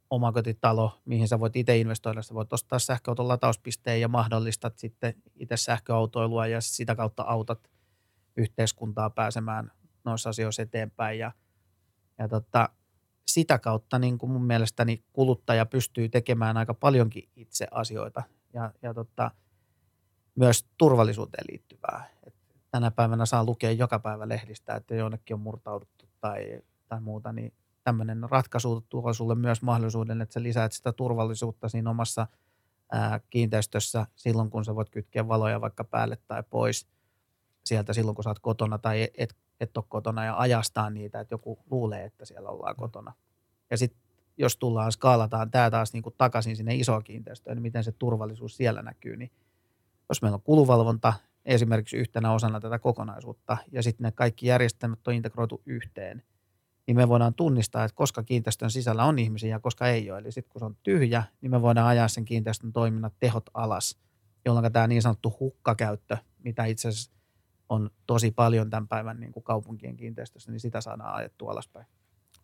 omakotitalo, mihin sä voit itse investoida, sä voit ostaa sähköauton latauspisteen ja mahdollistat sitten itse sähköautoilua ja sitä kautta autat yhteiskuntaa pääsemään noissa asioissa eteenpäin. Ja, ja tota, sitä kautta niin kuin mun mielestäni kuluttaja pystyy tekemään aika paljonkin itse asioita ja, ja tota, myös turvallisuuteen liittyvää. Et tänä päivänä saa lukea joka päivä lehdistä, että jonnekin on murtauduttu tai tai muuta, niin tämmöinen ratkaisu tuo sulle myös mahdollisuuden, että sä lisäät sitä turvallisuutta siinä omassa ää, kiinteistössä silloin, kun sä voit kytkeä valoja vaikka päälle tai pois sieltä silloin, kun sä oot kotona tai et, et ole kotona ja ajastaa niitä, että joku luulee, että siellä ollaan kotona. Ja sitten jos tullaan, skaalataan tämä taas niin kuin takaisin sinne isoon kiinteistöön, niin miten se turvallisuus siellä näkyy, niin jos meillä on kuluvalvonta esimerkiksi yhtenä osana tätä kokonaisuutta ja sitten ne kaikki järjestelmät on integroitu yhteen, niin me voidaan tunnistaa, että koska kiinteistön sisällä on ihmisiä ja koska ei ole. Eli sitten kun se on tyhjä, niin me voidaan ajaa sen kiinteistön toiminnat tehot alas, jolloin tämä niin sanottu hukkakäyttö, mitä itse asiassa on tosi paljon tämän päivän niin kuin kaupunkien kiinteistössä, niin sitä saadaan ajettua alaspäin.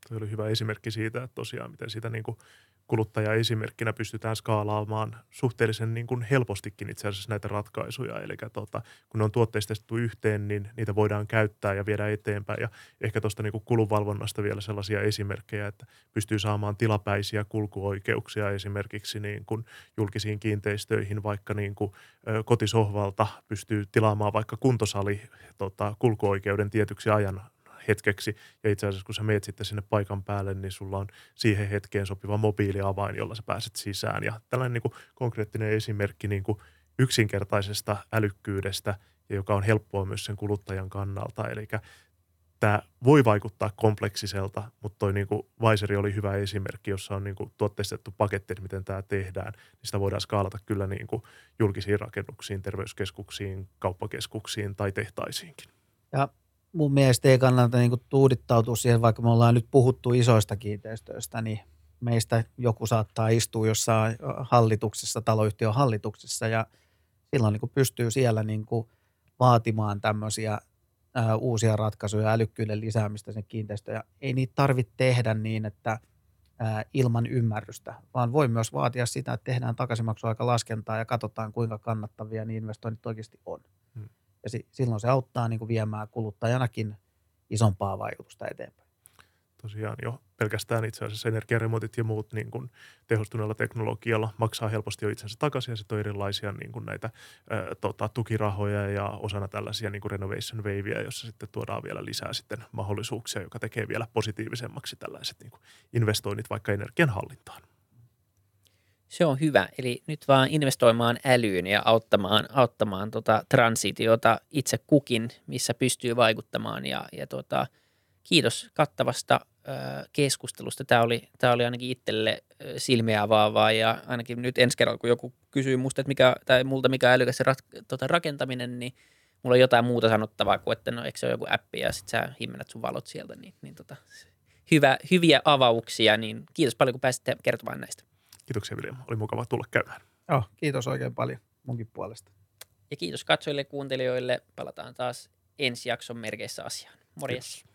Tuo oli hyvä esimerkki siitä, että tosiaan miten sitä niin kuin kuluttaja-esimerkkinä pystytään skaalaamaan suhteellisen niin kuin helpostikin itse asiassa näitä ratkaisuja. Eli tota, kun ne on tuotteistettu yhteen, niin niitä voidaan käyttää ja viedä eteenpäin. Ja ehkä tuosta niin kulunvalvonnasta vielä sellaisia esimerkkejä, että pystyy saamaan tilapäisiä kulkuoikeuksia esimerkiksi niin kuin julkisiin kiinteistöihin, vaikka niin kuin kotisohvalta pystyy tilaamaan vaikka kuntosali tota, kulkuoikeuden tietyksi ajan hetkeksi. Ja itse asiassa kun sä meet sitten sinne paikan päälle, niin sulla on siihen hetkeen sopiva mobiiliavain, jolla sä pääset sisään. Ja tällainen niin kuin konkreettinen esimerkki niin kuin yksinkertaisesta älykkyydestä, ja joka on helppoa myös sen kuluttajan kannalta. Eli tämä voi vaikuttaa kompleksiselta, mutta toi niin Vaiseri oli hyvä esimerkki, jossa on niin kuin tuotteistettu paketti, että miten tämä tehdään. Niin sitä voidaan skaalata kyllä niin kuin julkisiin rakennuksiin, terveyskeskuksiin, kauppakeskuksiin tai tehtaisiinkin. Ja mun mielestä ei kannata niin tuudittautua siihen, vaikka me ollaan nyt puhuttu isoista kiinteistöistä, niin meistä joku saattaa istua jossain hallituksessa, taloyhtiön hallituksessa ja silloin niin pystyy siellä niin vaatimaan tämmöisiä uusia ratkaisuja, älykkyyden lisäämistä sen kiinteistöön. Ei niitä tarvitse tehdä niin, että ilman ymmärrystä, vaan voi myös vaatia sitä, että tehdään takaisinmaksuaika laskentaa ja katsotaan, kuinka kannattavia niin investoinnit oikeasti on. Ja si- silloin se auttaa niin kuin viemään kuluttajanakin isompaa vaikutusta eteenpäin tosiaan jo pelkästään itse asiassa energiaremontit ja muut niin kuin tehostuneella teknologialla maksaa helposti jo itsensä takaisin ja sitten on erilaisia niin kuin näitä ä, tota, tukirahoja ja osana tällaisia niin kuin renovation waveja, jossa sitten tuodaan vielä lisää sitten mahdollisuuksia, joka tekee vielä positiivisemmaksi tällaiset niin kuin investoinnit vaikka energian hallintaan. Se on hyvä. Eli nyt vaan investoimaan älyyn ja auttamaan, auttamaan tota transitiota itse kukin, missä pystyy vaikuttamaan. Ja, ja tota, kiitos kattavasta keskustelusta. Tämä oli, tämä oli ainakin itselle silmiä avaavaa ja ainakin nyt ensi kerralla, kun joku kysyy musta, että mikä, tai multa mikä älykäs rat, tota, rakentaminen, niin mulla on jotain muuta sanottavaa kuin, että no eikö se ole joku appi ja sitten sä himmennät sun valot sieltä, niin, niin tota, hyvä, hyviä avauksia, niin kiitos paljon kun pääsitte kertomaan näistä. Kiitoksia William, oli mukava tulla käymään. Joo, kiitos oikein paljon munkin puolesta. Ja kiitos katsojille ja kuuntelijoille. Palataan taas ensi jakson merkeissä asiaan. Morjes. Kiitos.